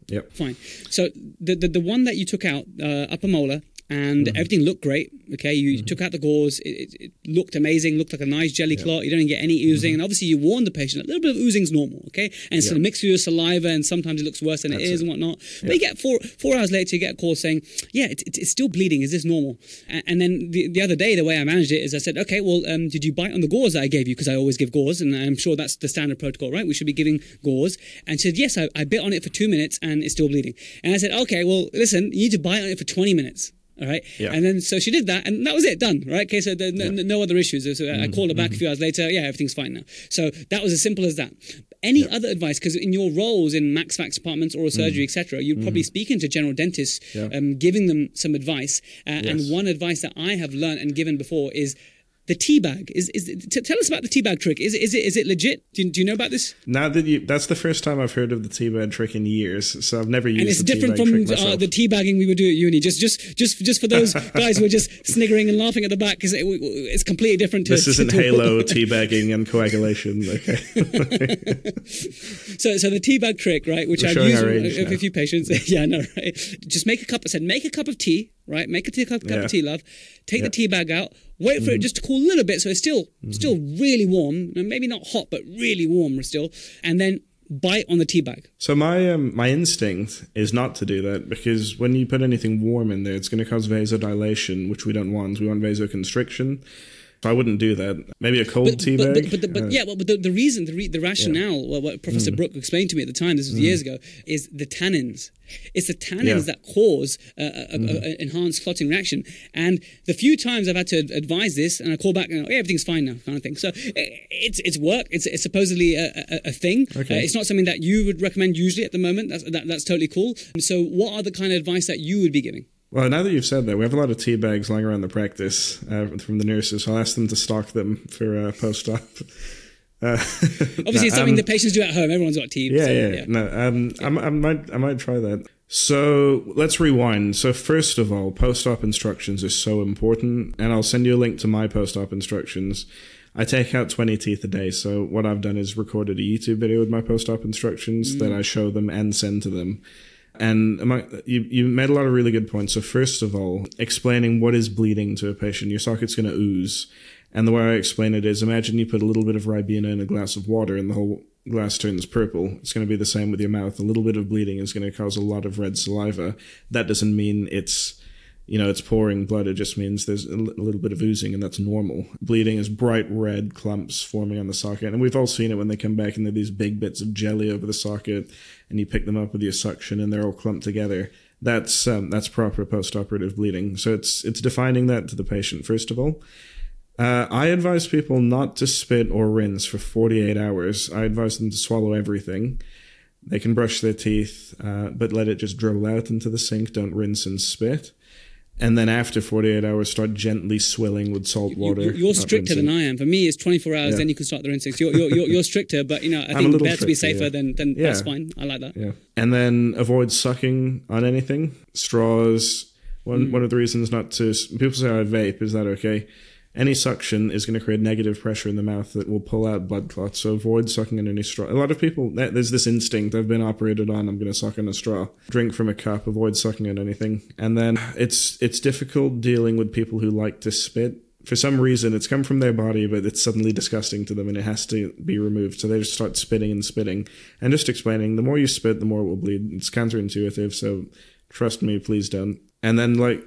Yep. Fine. So the, the the one that you took out, uh, upper molar, and Mm-hmm. everything looked great. Okay, you took out the gauze. It, it, it looked amazing. Looked like a nice jelly clot. You don't get any oozing, and obviously you warned the patient a little bit of oozing is normal. Okay, and it's Mm-hmm. Yeah. going to mix with your saliva, and sometimes it looks worse than it That's is it. and whatnot. But you get four four hours later, you get a call saying, "Yeah, it, it, it's still bleeding. Is this normal?" And, and then the, the other day, the way I managed it is I said, "Okay, well, um, did you bite on the gauze that I gave you? Because I always give gauze, and I'm sure that's the standard protocol, right? We should be giving gauze." And she said, "Yes, I, I bit on it for two minutes, and it's still bleeding." And I said, "Okay, well, listen, you need to bite on it for 20 minutes." All right. Yeah. And then so she did that, and that was it, done. Right. Okay. So no, no other issues. So Mm-hmm. I called her back a few hours later. Yeah, everything's fine now. So that was as simple as that. Any other advice? Because in your roles in MaxFax departments, oral surgery, etc., you're probably speaking to general dentists, Mm-hmm. Yeah. um, giving them some advice. Uh, And one advice that I have learned and given before is. The tea bag is, is t- tell us about the tea bag trick. Is, it- is it is it legit? Do you, do you know about this? Now that you, that's the first time I've heard of the teabag trick in years. So I've never used and it's the different from uh, the teabagging we would do at uni. Just, just, just, just for those guys who are just sniggering and laughing at the back, because it, it's completely different. To, this isn't to- Halo teabagging and coagulation. Okay. So, so the teabag trick, right, which We're I've used with a, a now. few patients. yeah, I know, right? Just make a cup. I said, make a cup of tea, right? Make a tea, cup, cup Yeah. of tea, love. Take the Yeah. Mm-hmm. tea bag out. Wait for it just to cool a little bit, so it's still, still really warm. Maybe not hot, but really warm still. And then bite on the tea bag. So my um, my instinct is not to do that because when you put anything warm in there, it's going to cause vasodilation, which we don't want. We want vasoconstriction. I wouldn't do that. Maybe a cold but, tea but, bag. but, but, but Uh, yeah, well, but the, the reason, the, re, the rationale, well, what Mm. Professor Brooke explained to me at the time, this was years ago, is the tannins. It's the tannins Yeah. Mm. that cause uh, a, a, a enhanced clotting reaction. And the few times I've had to advise this, and I call back and go, yeah, everything's fine now, kind of thing. So it's it's work. It's, it's supposedly a, a, a thing. Okay. Uh, it's not something that you would recommend usually at the moment. That's that, that's totally cool. So what are the kind of advice that you would be giving? Well, now that you've said that, we have a lot of tea bags lying around the practice uh, from the nurses. So I'll ask them to stock them for uh, post-op. Uh, Obviously, it's something the patients do at home. Everyone's got tea. Yeah, so, yeah. No, um, I, I might, I might try that. So let's rewind. So first of all, post-op instructions are so important, and I'll send you a link to my post-op instructions. I take out 20 teeth a day, so what I've done is recorded a YouTube video with my post-op instructions that I show them and send to them. And among, you, you made a lot of really good points. So first of all, explaining what is bleeding to a patient. Your socket's going to ooze. And the way I explain it is imagine you put a little bit of Ribena in a glass of water and the whole glass turns purple. It's going to be the same with your mouth. A little bit of bleeding is going to cause a lot of red saliva. That doesn't mean it's, you know, it's pouring blood. It just means there's a little bit of oozing and that's normal. Bleeding is bright red clumps forming on the socket. And we've all seen it when they come back and they're these big bits of jelly over the socket and you pick them up with your suction and they're all clumped together. That's, um, that's proper post-operative bleeding. So it's, it's defining that to the patient, first of all. Uh, I advise people not to spit or rinse for 48 hours. I advise them to swallow everything. They can brush their teeth, uh, but let it just dribble out into the sink. Don't rinse and spit. And then after 48 hours, start gently swilling with salt water. You, you're stricter than I am. For me, it's 24 hours, Yeah. then you can start the rinsing. You're, you're, you're, stricter, but you know, I think better to be safer yeah. than, than Yeah. that's fine. I like that. Yeah. And then avoid sucking on anything. Straws. One Hmm. one of the reasons not to people say I vape. Is that okay? Any suction is going to create negative pressure in the mouth that will pull out blood clots. So avoid sucking in any straw. A lot of people there's this instinct. I've been operated on. I'm going to suck in a straw. Drink from a cup. Avoid sucking in anything. And then it's it's difficult dealing with people who like to spit. For some reason, it's come from their body, but it's suddenly disgusting to them, and it has to be removed. So they just start spitting and spitting, and just explaining. The more you spit, the more it will bleed. It's counterintuitive, so trust me, please don't. And then, like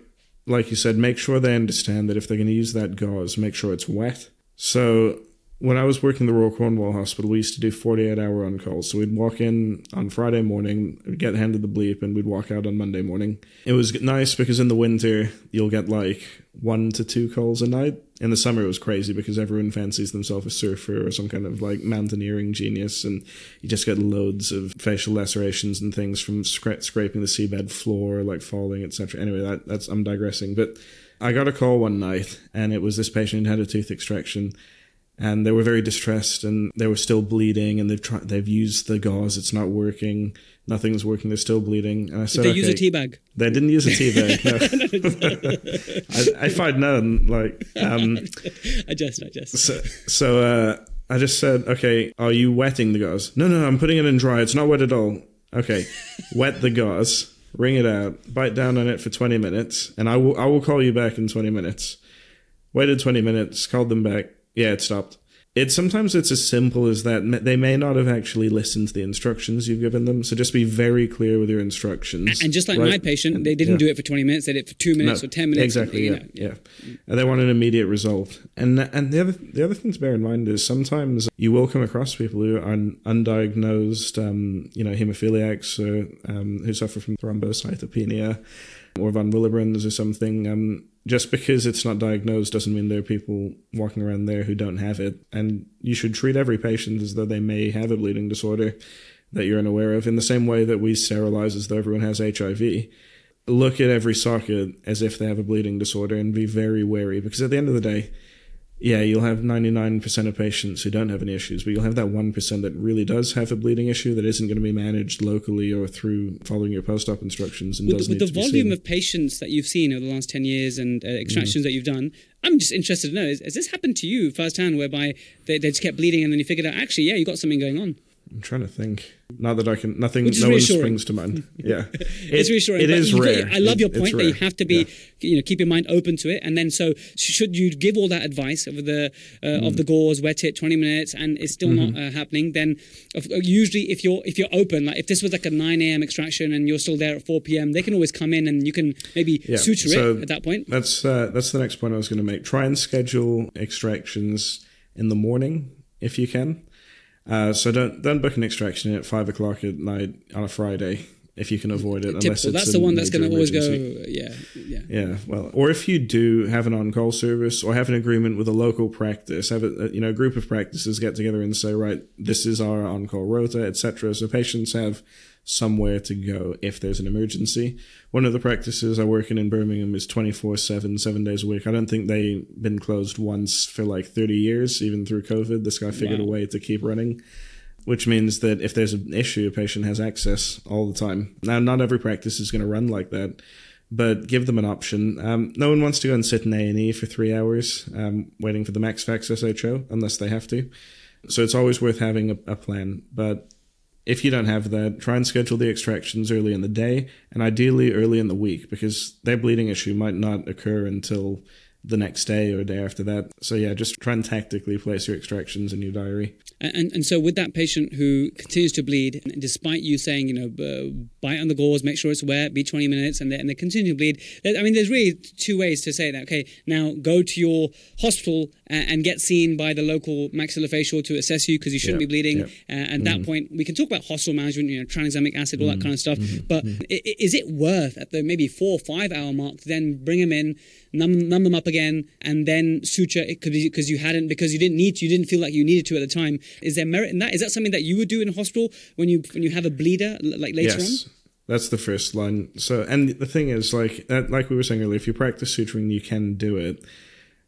like you said, make sure they understand that if they're going to use that gauze, make sure it's wet. So when I was working the Royal Cornwall Hospital, we used to do 48 hour on calls. So we'd walk in on Friday morning, get handed the bleep, and we'd walk out on Monday morning. It was nice because in the winter, you'll get like one to two calls a night. In the summer, it was crazy because everyone fancies themselves a surfer or some kind of like mountaineering genius, and you just get loads of facial lacerations and things from scra- scraping the seabed floor, like falling, etc. Anyway, that, that's I'm digressing, but I got a call one night, and it was this patient who had a tooth extraction and they were very distressed and they were still bleeding and they've tried they've used the gauze. It's not working. Nothing's working. They're still bleeding. And i said Did they okay. use a tea bag? they didn't use a tea bag no I, I find none like um I just, I just. so, so uh i just said okay are you wetting the gauze? No no i'm putting it in dry. It's not wet at all. Okay wet the gauze wring it out bite down on it for 20 minutes and i will i will call you back in 20 minutes. Waited 20 minutes called them back yeah, it stopped. It sometimes it's as simple as that. They may not have actually listened to the instructions you've given them, so just be very clear with your instructions. And just like right? my patient, they didn't Yeah. do it for 20 minutes, they did it for two minutes No, or 10 minutes. Exactly. you Yeah, know. yeah. And they want an immediate result. And and the other the other thing to bear in mind is sometimes you will come across people who are undiagnosed, um, you know, hemophiliacs or um, who suffer from thrombocytopenia or von Willebrand's or something. Um, just because it's not diagnosed doesn't mean there are people walking around there who don't have it. And you should treat every patient as though they may have a bleeding disorder that you're unaware of, in the same way that we sterilize as though everyone has HIV look at every socket as if they have a bleeding disorder and be very wary because at the end of the day, yeah, you'll have 99% of patients who don't have any issues, but you'll have that 1% that really does have a bleeding issue that isn't going to be managed locally or through following your post op instructions and With, does with the volume of patients that you've seen over the last 10 years and uh, extractions that you've done, I'm just interested to know is, has this happened to you firsthand whereby they, they just kept bleeding and then you figured out, actually, yeah, you got something going on? I'm trying to think. Not that I can, nothing, is no one springs to mind. Yeah. it's It- reassuring. It got- rare. I love It- your point that you have to be, Yeah. you know, keep your mind open to it. And then, so should you give all that advice of the uh, Mm. of the gauze, wet it, twenty minutes, and it's still Mm-hmm. not uh, happening? Then, of- uh, usually, if you're if you're open, like if this was like a nine a.m. extraction and you're still there at four p.m., they can always come in and you can maybe Yeah, suture so it at that point. That's uh, that's the next point I was going to make. Try and schedule extractions in the morning if you can. Uh, so don't don't book an extraction at five o'clock at night on a Friday if you can avoid it. Unless Typical. it's That's the one that's going to always go. Yeah, yeah. Yeah, well, or if you do have an on-call service or have an agreement with a local practice, have a you know a group of practices get together and say, right, this is our on-call rota, etc. So patients have somewhere to go if there's an emergency. One of the practices I work in in Birmingham is 24/7, seven days a week. I don't think they've been closed once for like 30 years, even through COVID. This guy figured Wow. a way to keep running which means that if there's an issue, a patient has access all the time. Now, not every practice is going to run like that, but give them an option. Um, no one wants to go and sit in A and E for three hours um, waiting for the MaxFax SHO unless they have to. So it's always worth having a, a plan. But if you don't have that, try and schedule the extractions early in the day and ideally early in the week because their bleeding issue might not occur until the next day or a day after that. So yeah, just try and tactically place your extractions in your diary. And, and so with that patient who continues to bleed, despite you saying, you know, uh, bite on the gauze, make sure it's wet, be 20 minutes, and they, and they continue to bleed, I mean, there's really two ways to say that. Okay, now go to your hospital and, and get seen by the local maxillofacial to assess you because you shouldn't Yeah, be bleeding. yeah. Uh, at that point, we can talk about hospital management, you know, tranexamic acid, all that kind of stuff. But i- i- is it worth at the maybe four or five hour mark to then bring them in, numb, numb them up again, and then suture it could be because you hadn't because you didn't need to, you didn't feel like you needed to at the time? Is there merit in that? Is that something that you would do in hospital when you when you have a bleeder like later yes. on? That's the first line. So, and the thing is, like, uh, like we were saying earlier, if you practice suturing, you can do it.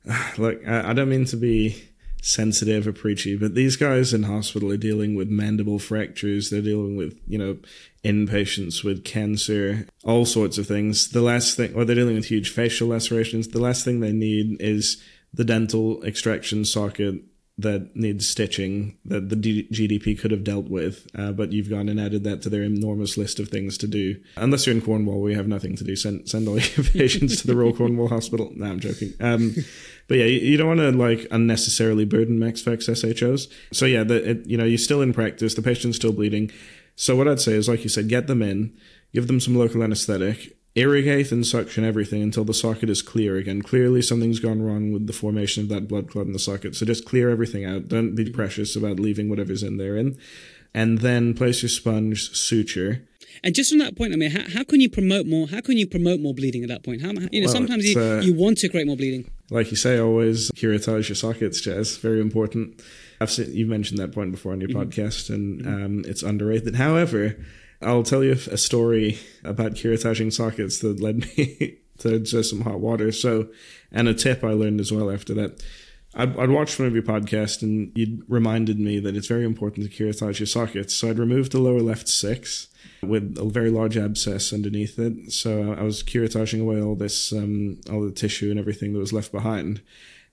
Like, I don't mean to be sensitive or preachy, but these guys in hospital are dealing with mandible fractures. They're dealing with, you know, inpatients with cancer, all sorts of things. The last thing, or they're dealing with huge facial lacerations. The last thing they need is the dental extraction socket that needs stitching that the D- GDP could have dealt with, uh, but you've gone and added that to their enormous list of things to do. Unless you're in Cornwall, we have nothing to do, send send all your patients to the Royal Cornwall Hospital. No, I'm joking. Um, but yeah, you, don't want to like unnecessarily burden MaxFax SHOs. So yeah, the, it, you know, you're still in practice, the patient's still bleeding. So what I'd say is, like you said, get them in, give them some local anesthetic, irrigate and suction everything until the socket is clear again. Clearly, something's gone wrong with the formation of that blood clot in the socket. So just clear everything out. Don't be precious about leaving whatever's in there in. And then place your sponge, suture. And just on that point, I mean, how, how can you promote more? How can you promote more bleeding at that point? How, you know, Well, sometimes you, uh, you want to create more bleeding. Like you say, always curettage your sockets, Jaz. Very important. I've seen, you've mentioned that point before on your podcast, and um, it's underrated. However, I'll tell you a story about curettaging sockets that led me to just some hot water. So, and a tip I learned as well after that. I'd, I'd watched one of your podcasts, and you'd reminded me that it's very important to curettage your sockets. So I'd removed the lower left six with a very large abscess underneath it. So I was curettaging away all this, um, all the tissue and everything that was left behind.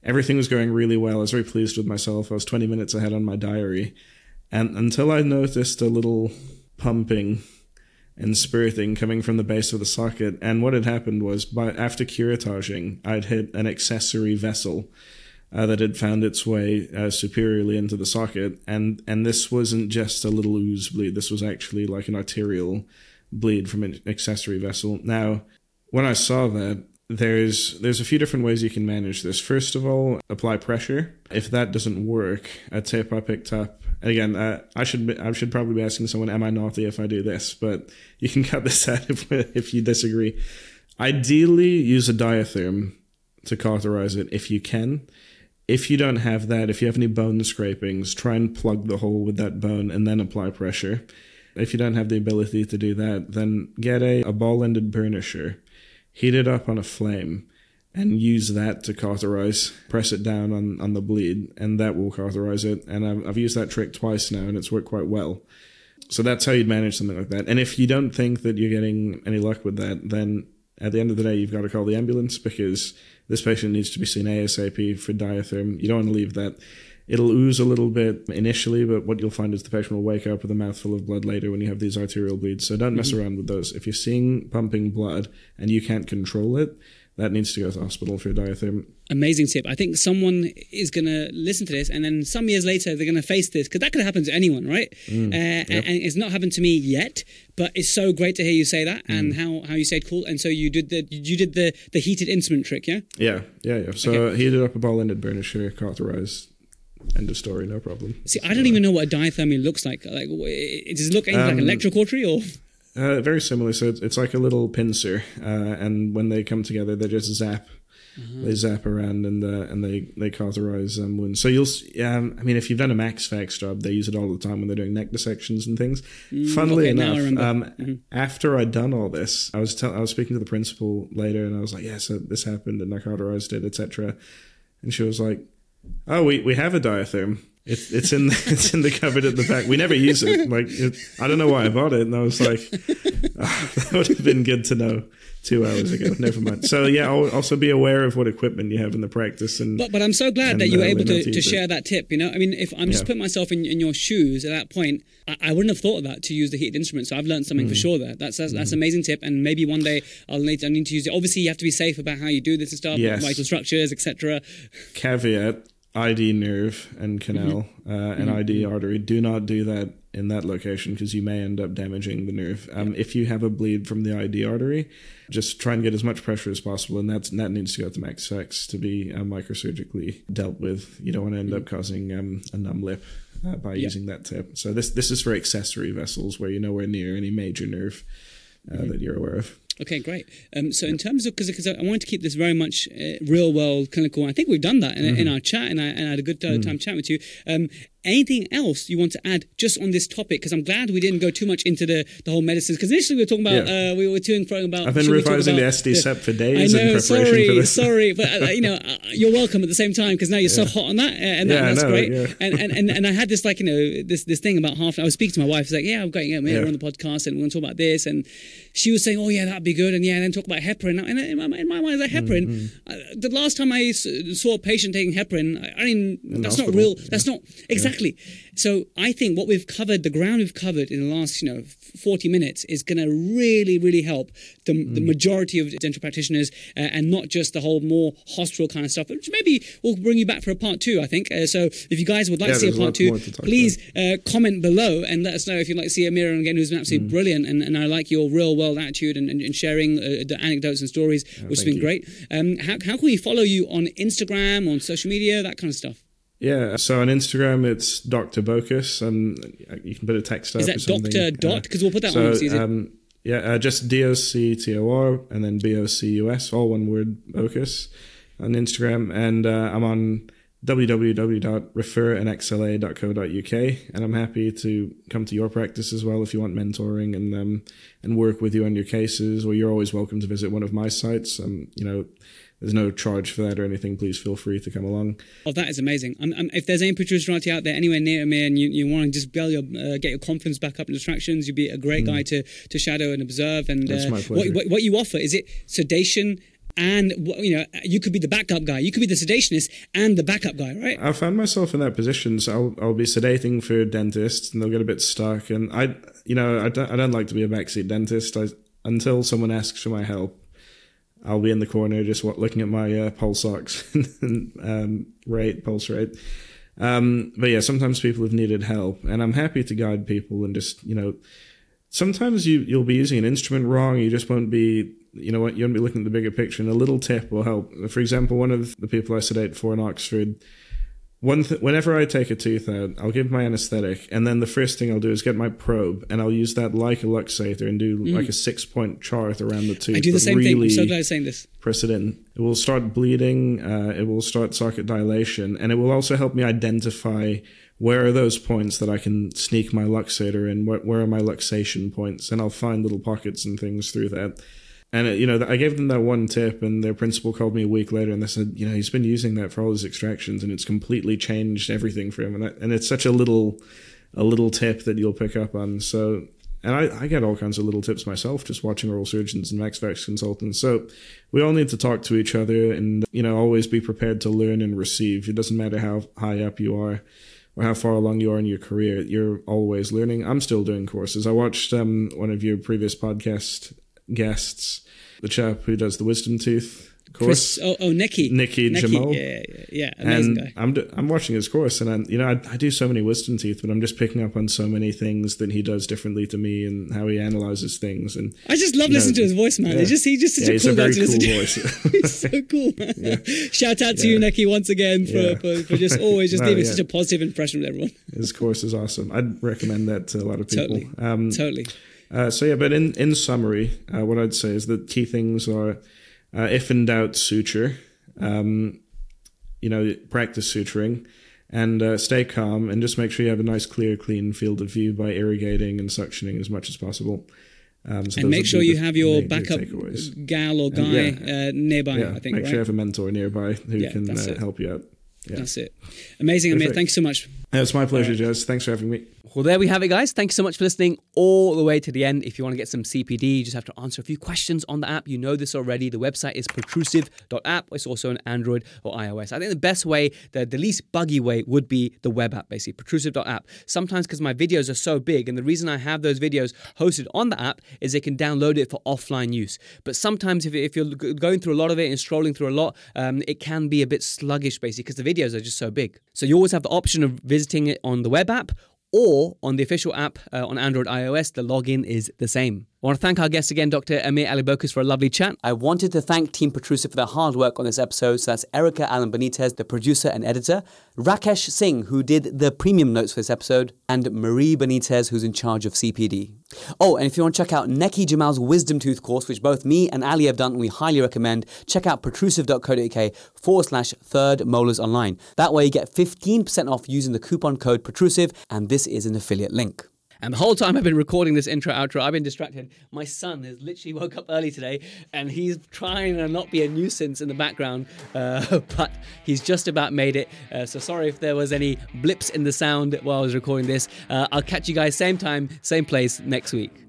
Everything was going really well. I was very pleased with myself. I was 20 minutes ahead on my diary. And until I noticed a little pumping and spirting coming from the base of the socket. And what had happened was, by after curettaging, I'd hit an accessory vessel uh, that had found its way uh, superiorly into the socket, and and this wasn't just a little ooze bleed. This was actually like an arterial bleed from an accessory vessel. Now, when I saw that, there's there's a few different ways you can manage this. First of all, apply pressure. If that doesn't work, a tip I picked up. Again, uh, I should I should probably be asking someone, "Am I naughty if I do this?" But you can cut this out if if you disagree. Ideally, use a diatherm to cauterize it if you can. If you don't have that, if you have any bone scrapings, try and plug the hole with that bone and then apply pressure. If you don't have the ability to do that, then get a, a ball ended burnisher, heat it up on a flame, and use that to cauterize. Press it down on, on the bleed, and that will cauterize it. And I've, I've used that trick twice now, and it's worked quite well. So that's how you'd manage something like that. And if you don't think that you're getting any luck with that, then at the end of the day, you've got to call the ambulance because this patient needs to be seen ASAP for diatherm. You don't want to leave that. It'll ooze a little bit initially, but what you'll find is the patient will wake up with a mouthful of blood later when you have these arterial bleeds. So don't mess mm-hmm. around with those. If you're seeing pumping blood and you can't control it, that needs to go to the hospital for a diatherm. Amazing tip. I think someone is going to listen to this, and then some years later they're going to face this because that could happen to anyone, right? Mm, uh, and, and it's not happened to me yet, but it's so great to hear you say that and how, how you said cool. And so you did the you did the the heated instrument trick, yeah? Yeah, yeah, yeah. So he heated up a ball ended burnisher, cauterized. End of story, no problem. See, I don't even know what a diathermy looks like. Like, it- does it look anything like Um, electrocautery or? Uh, very similar. So it's, it's like a little pincer, uh, and when they come together, they just zap. They zap around and uh, and they they cauterize um, wounds. So you'll, um, I mean, if you've done a MaxFax job, they use it all the time when they're doing neck dissections and things. Funnily okay, I enough, um, after I'd done all this, I was tell- I was speaking to the principal later, and I was like, "Yeah, so this happened, and I cauterized it, etc." And she was like, "Oh, we, we have a diatherm. It's it's in the, it's in the cupboard at the back. We never use it. Like it, I don't know why I bought it." And I was like, "Ah, "That would have been good to know two hours ago. Never mind." So yeah, I'll also be aware of what equipment you have in the practice and But, but I'm so glad and, that you were uh, able to, to to use it. share that tip. You know, I mean, if I'm just Yeah. putting myself in, in your shoes at that point, I, I wouldn't have thought of that to use the heated instrument. So I've learned something Mm. for sure there. That's that's, that's an amazing tip, and maybe one day I'll need I need to use it. Obviously, you have to be safe about how you do this and stuff, Yes. vital structures, etc. caveat ID nerve and canal Mm-hmm. uh, and ID artery. Do not do that in that location because you may end up damaging the nerve. Um, If you have a bleed from the ID artery, just try and get as much pressure as possible, and that's, that needs to go to MaxFax to be uh, microsurgically dealt with. You don't want to end up causing um, a numb lip uh, by using that tip. So this this is for accessory vessels where you're nowhere near any major nerve uh, that you're aware of. Okay, great. Um, so in terms of because I wanted to keep this very much uh, real world clinical, I think we've done that in, Mm-hmm. in our chat, and I, and I had a good uh, Mm. time chatting with you. Um, anything else you want to add just on this topic? Because I'm glad we didn't go too much into the, the whole medicines. Because initially we were talking about Yeah. uh, we were talking about. I've been revising the about SDCEP for days I know, in preparation sorry, for this. sorry, but uh, you know, uh, you're welcome at the same time because now you're so hot on that, uh, and, that, Yeah, and that's know, great. yeah. And, and and and I had this like you know this this thing about half. I was speaking to my wife. It's like, yeah, I'm going yeah, we're Yeah. on the podcast and we're going to talk about this, and she was saying, oh yeah, that'd be good, and yeah, and then talk about heparin. And in my, in my mind, like heparin. Mm-hmm. Uh, the last time I saw a patient taking heparin, I, I mean, that's not real. yeah. That's not exactly. exactly. So I think what we've covered, the ground we've covered in the last, you know, 40 minutes is going to really, really help the, Mm. the majority of dental practitioners uh, and not just the whole more hospital kind of stuff, which maybe we'll bring you back for a part two, I think. Uh, so if you guys would like Yeah, to see a part two, more to talk please uh, comment below and let us know if you'd like to see Ameer again, who's been absolutely Mm. brilliant. And, and I like your real world attitude and, and, and sharing uh, the anecdotes and stories, which has been you. great. Um, how, how can we follow you on Instagram, on social media, that kind of stuff? Yeah, so on Instagram it's Dr. Bocus, and you can put a text up Is that. Doctor Dot? Because we'll put that so, is it- um, yeah, uh, just D O C T O R and then B O C U S, all one word, Bocus, on Instagram, and uh, I'm on www.referandxla.co.uk, and I'm happy to come to your practice as well if you want mentoring and um, and work with you on your cases, or you're always welcome to visit one of my sites. Um, you know, there's no charge for that or anything. Please feel free to come along. Oh, that is amazing. Um, um, if there's any Protruserati out there anywhere near me and you, you want to just build your, uh, get your confidence back up in distractions, you'd be a great guy to, to shadow and observe. And. That's uh, my what, pleasure. what, what you offer, is it sedation and, you know, you could be the backup guy. You could be the sedationist and the backup guy, right? I found myself in that position, so I'll, I'll be sedating for dentists, and they'll get a bit stuck. And I, you know, I don't, I don't like to be a backseat dentist. I, until someone asks for my help, I'll be in the corner just what, looking at my uh, pulse ox and um, rate, pulse rate. Um, but yeah, sometimes people have needed help, and I'm happy to guide people and just, you know, sometimes you you'll be using an instrument wrong. You just won't be, you know what, you won't be looking at the bigger picture, and a little tip will help. For example, one of the people I sedate for in Oxford, one th- whenever I take a tooth out, I'll give my anesthetic, and then the first thing I'll do is get my probe, and I'll use that like a luxator and do like a six point chart around the tooth. Mm. I do the same thing. I'm so glad you're saying this. press it in. It will start bleeding. Uh, it will start socket dilation, and it will also help me identify where are those points that I can sneak my luxator in. Where, where are my luxation points? And I'll find little pockets and things through that. And it, you know, I gave them that one tip, and their principal called me a week later, and they said, you know, he's been using that for all his extractions, and it's completely changed everything for him. And, I, and it's such a little, a little tip that you'll pick up on. So and I, I get all kinds of little tips myself just watching oral surgeons and MaxFax consultants. So we all need to talk to each other and, you know, always be prepared to learn and receive. It doesn't matter how high up you are or how far along you are in your career, you're always learning. I'm still doing courses. I watched um, one of your previous podcast guests, the chap who does the wisdom tooth course. Chris, oh, oh, Nekky. Nekky Jamal. Yeah, yeah, yeah. Amazing and guy. I'm d- I'm watching his course, and I'm, you know I, I do so many wisdom teeth, but I'm just picking up on so many things that he does differently to me, and how he analyzes things. And I just love you know, listening to his voice, man. yeah. It's just he's just such Yeah, a cool a guy to listen cool to. voice. he's so cool. man. Shout out to you, Nekky, once again for, Yeah. for, for just always just No, leaving yeah. such a positive impression with everyone. his course is awesome. I'd recommend that to a lot of people. Totally. Um, totally. Uh, so yeah, but in in summary, uh, what I'd say is that key things are, uh, if in doubt, suture. Um, you know, practice suturing, and uh, stay calm, and just make sure you have a nice, clear, clean field of view by irrigating and suctioning as much as possible. Um, so And make sure you have your backup takeaways. gal or guy yeah. uh, nearby, Yeah, I think, make right? sure you have a mentor nearby who Yeah, can uh, help you out. Yeah, That's it. Amazing, Ameer. Perfect. Thank you so much. It's my pleasure, Jez. Thanks for having me. Well, there we have it, guys. Thank you so much for listening all the way to the end. If you want to get some CPD, you just have to answer a few questions on the app. You know this already. The website is protrusive.app. It's also on Android or iOS. I think the best way, the, the least buggy way, would be the web app, basically, protrusive.app. Sometimes because my videos are so big, and the reason I have those videos hosted on the app is they can download it for offline use. But sometimes if, if you're going through a lot of it and scrolling through a lot, um, it can be a bit sluggish, basically, because the videos are just so big. So you always have the option of visiting it on the web app or on the official app uh, on Android iOS, the login is the same. I want to thank our guest again, Dr. Ameer Allybocus, for a lovely chat. I wanted to thank Team Protrusive for their hard work on this episode. So that's Erica Allen Benitez, the producer and editor, Rakesh Singh, who did the premium notes for this episode, and Marie Benitez, who's in charge of CPD. Oh, and if you want to check out Nekky Jamal's Wisdom Tooth course, which both me and Ali have done, and we highly recommend, check out protrusive.co.uk forward slash third molars online. That way you get 15% off using the coupon code protrusive, and this is an affiliate link. And the whole time I've been recording this intro outro, I've been distracted. My son has literally woke up early today and he's trying to not be a nuisance in the background, uh, but he's just about made it. Uh, so sorry if there was any blips in the sound while I was recording this. Uh, I'll catch you guys same time, same place next week.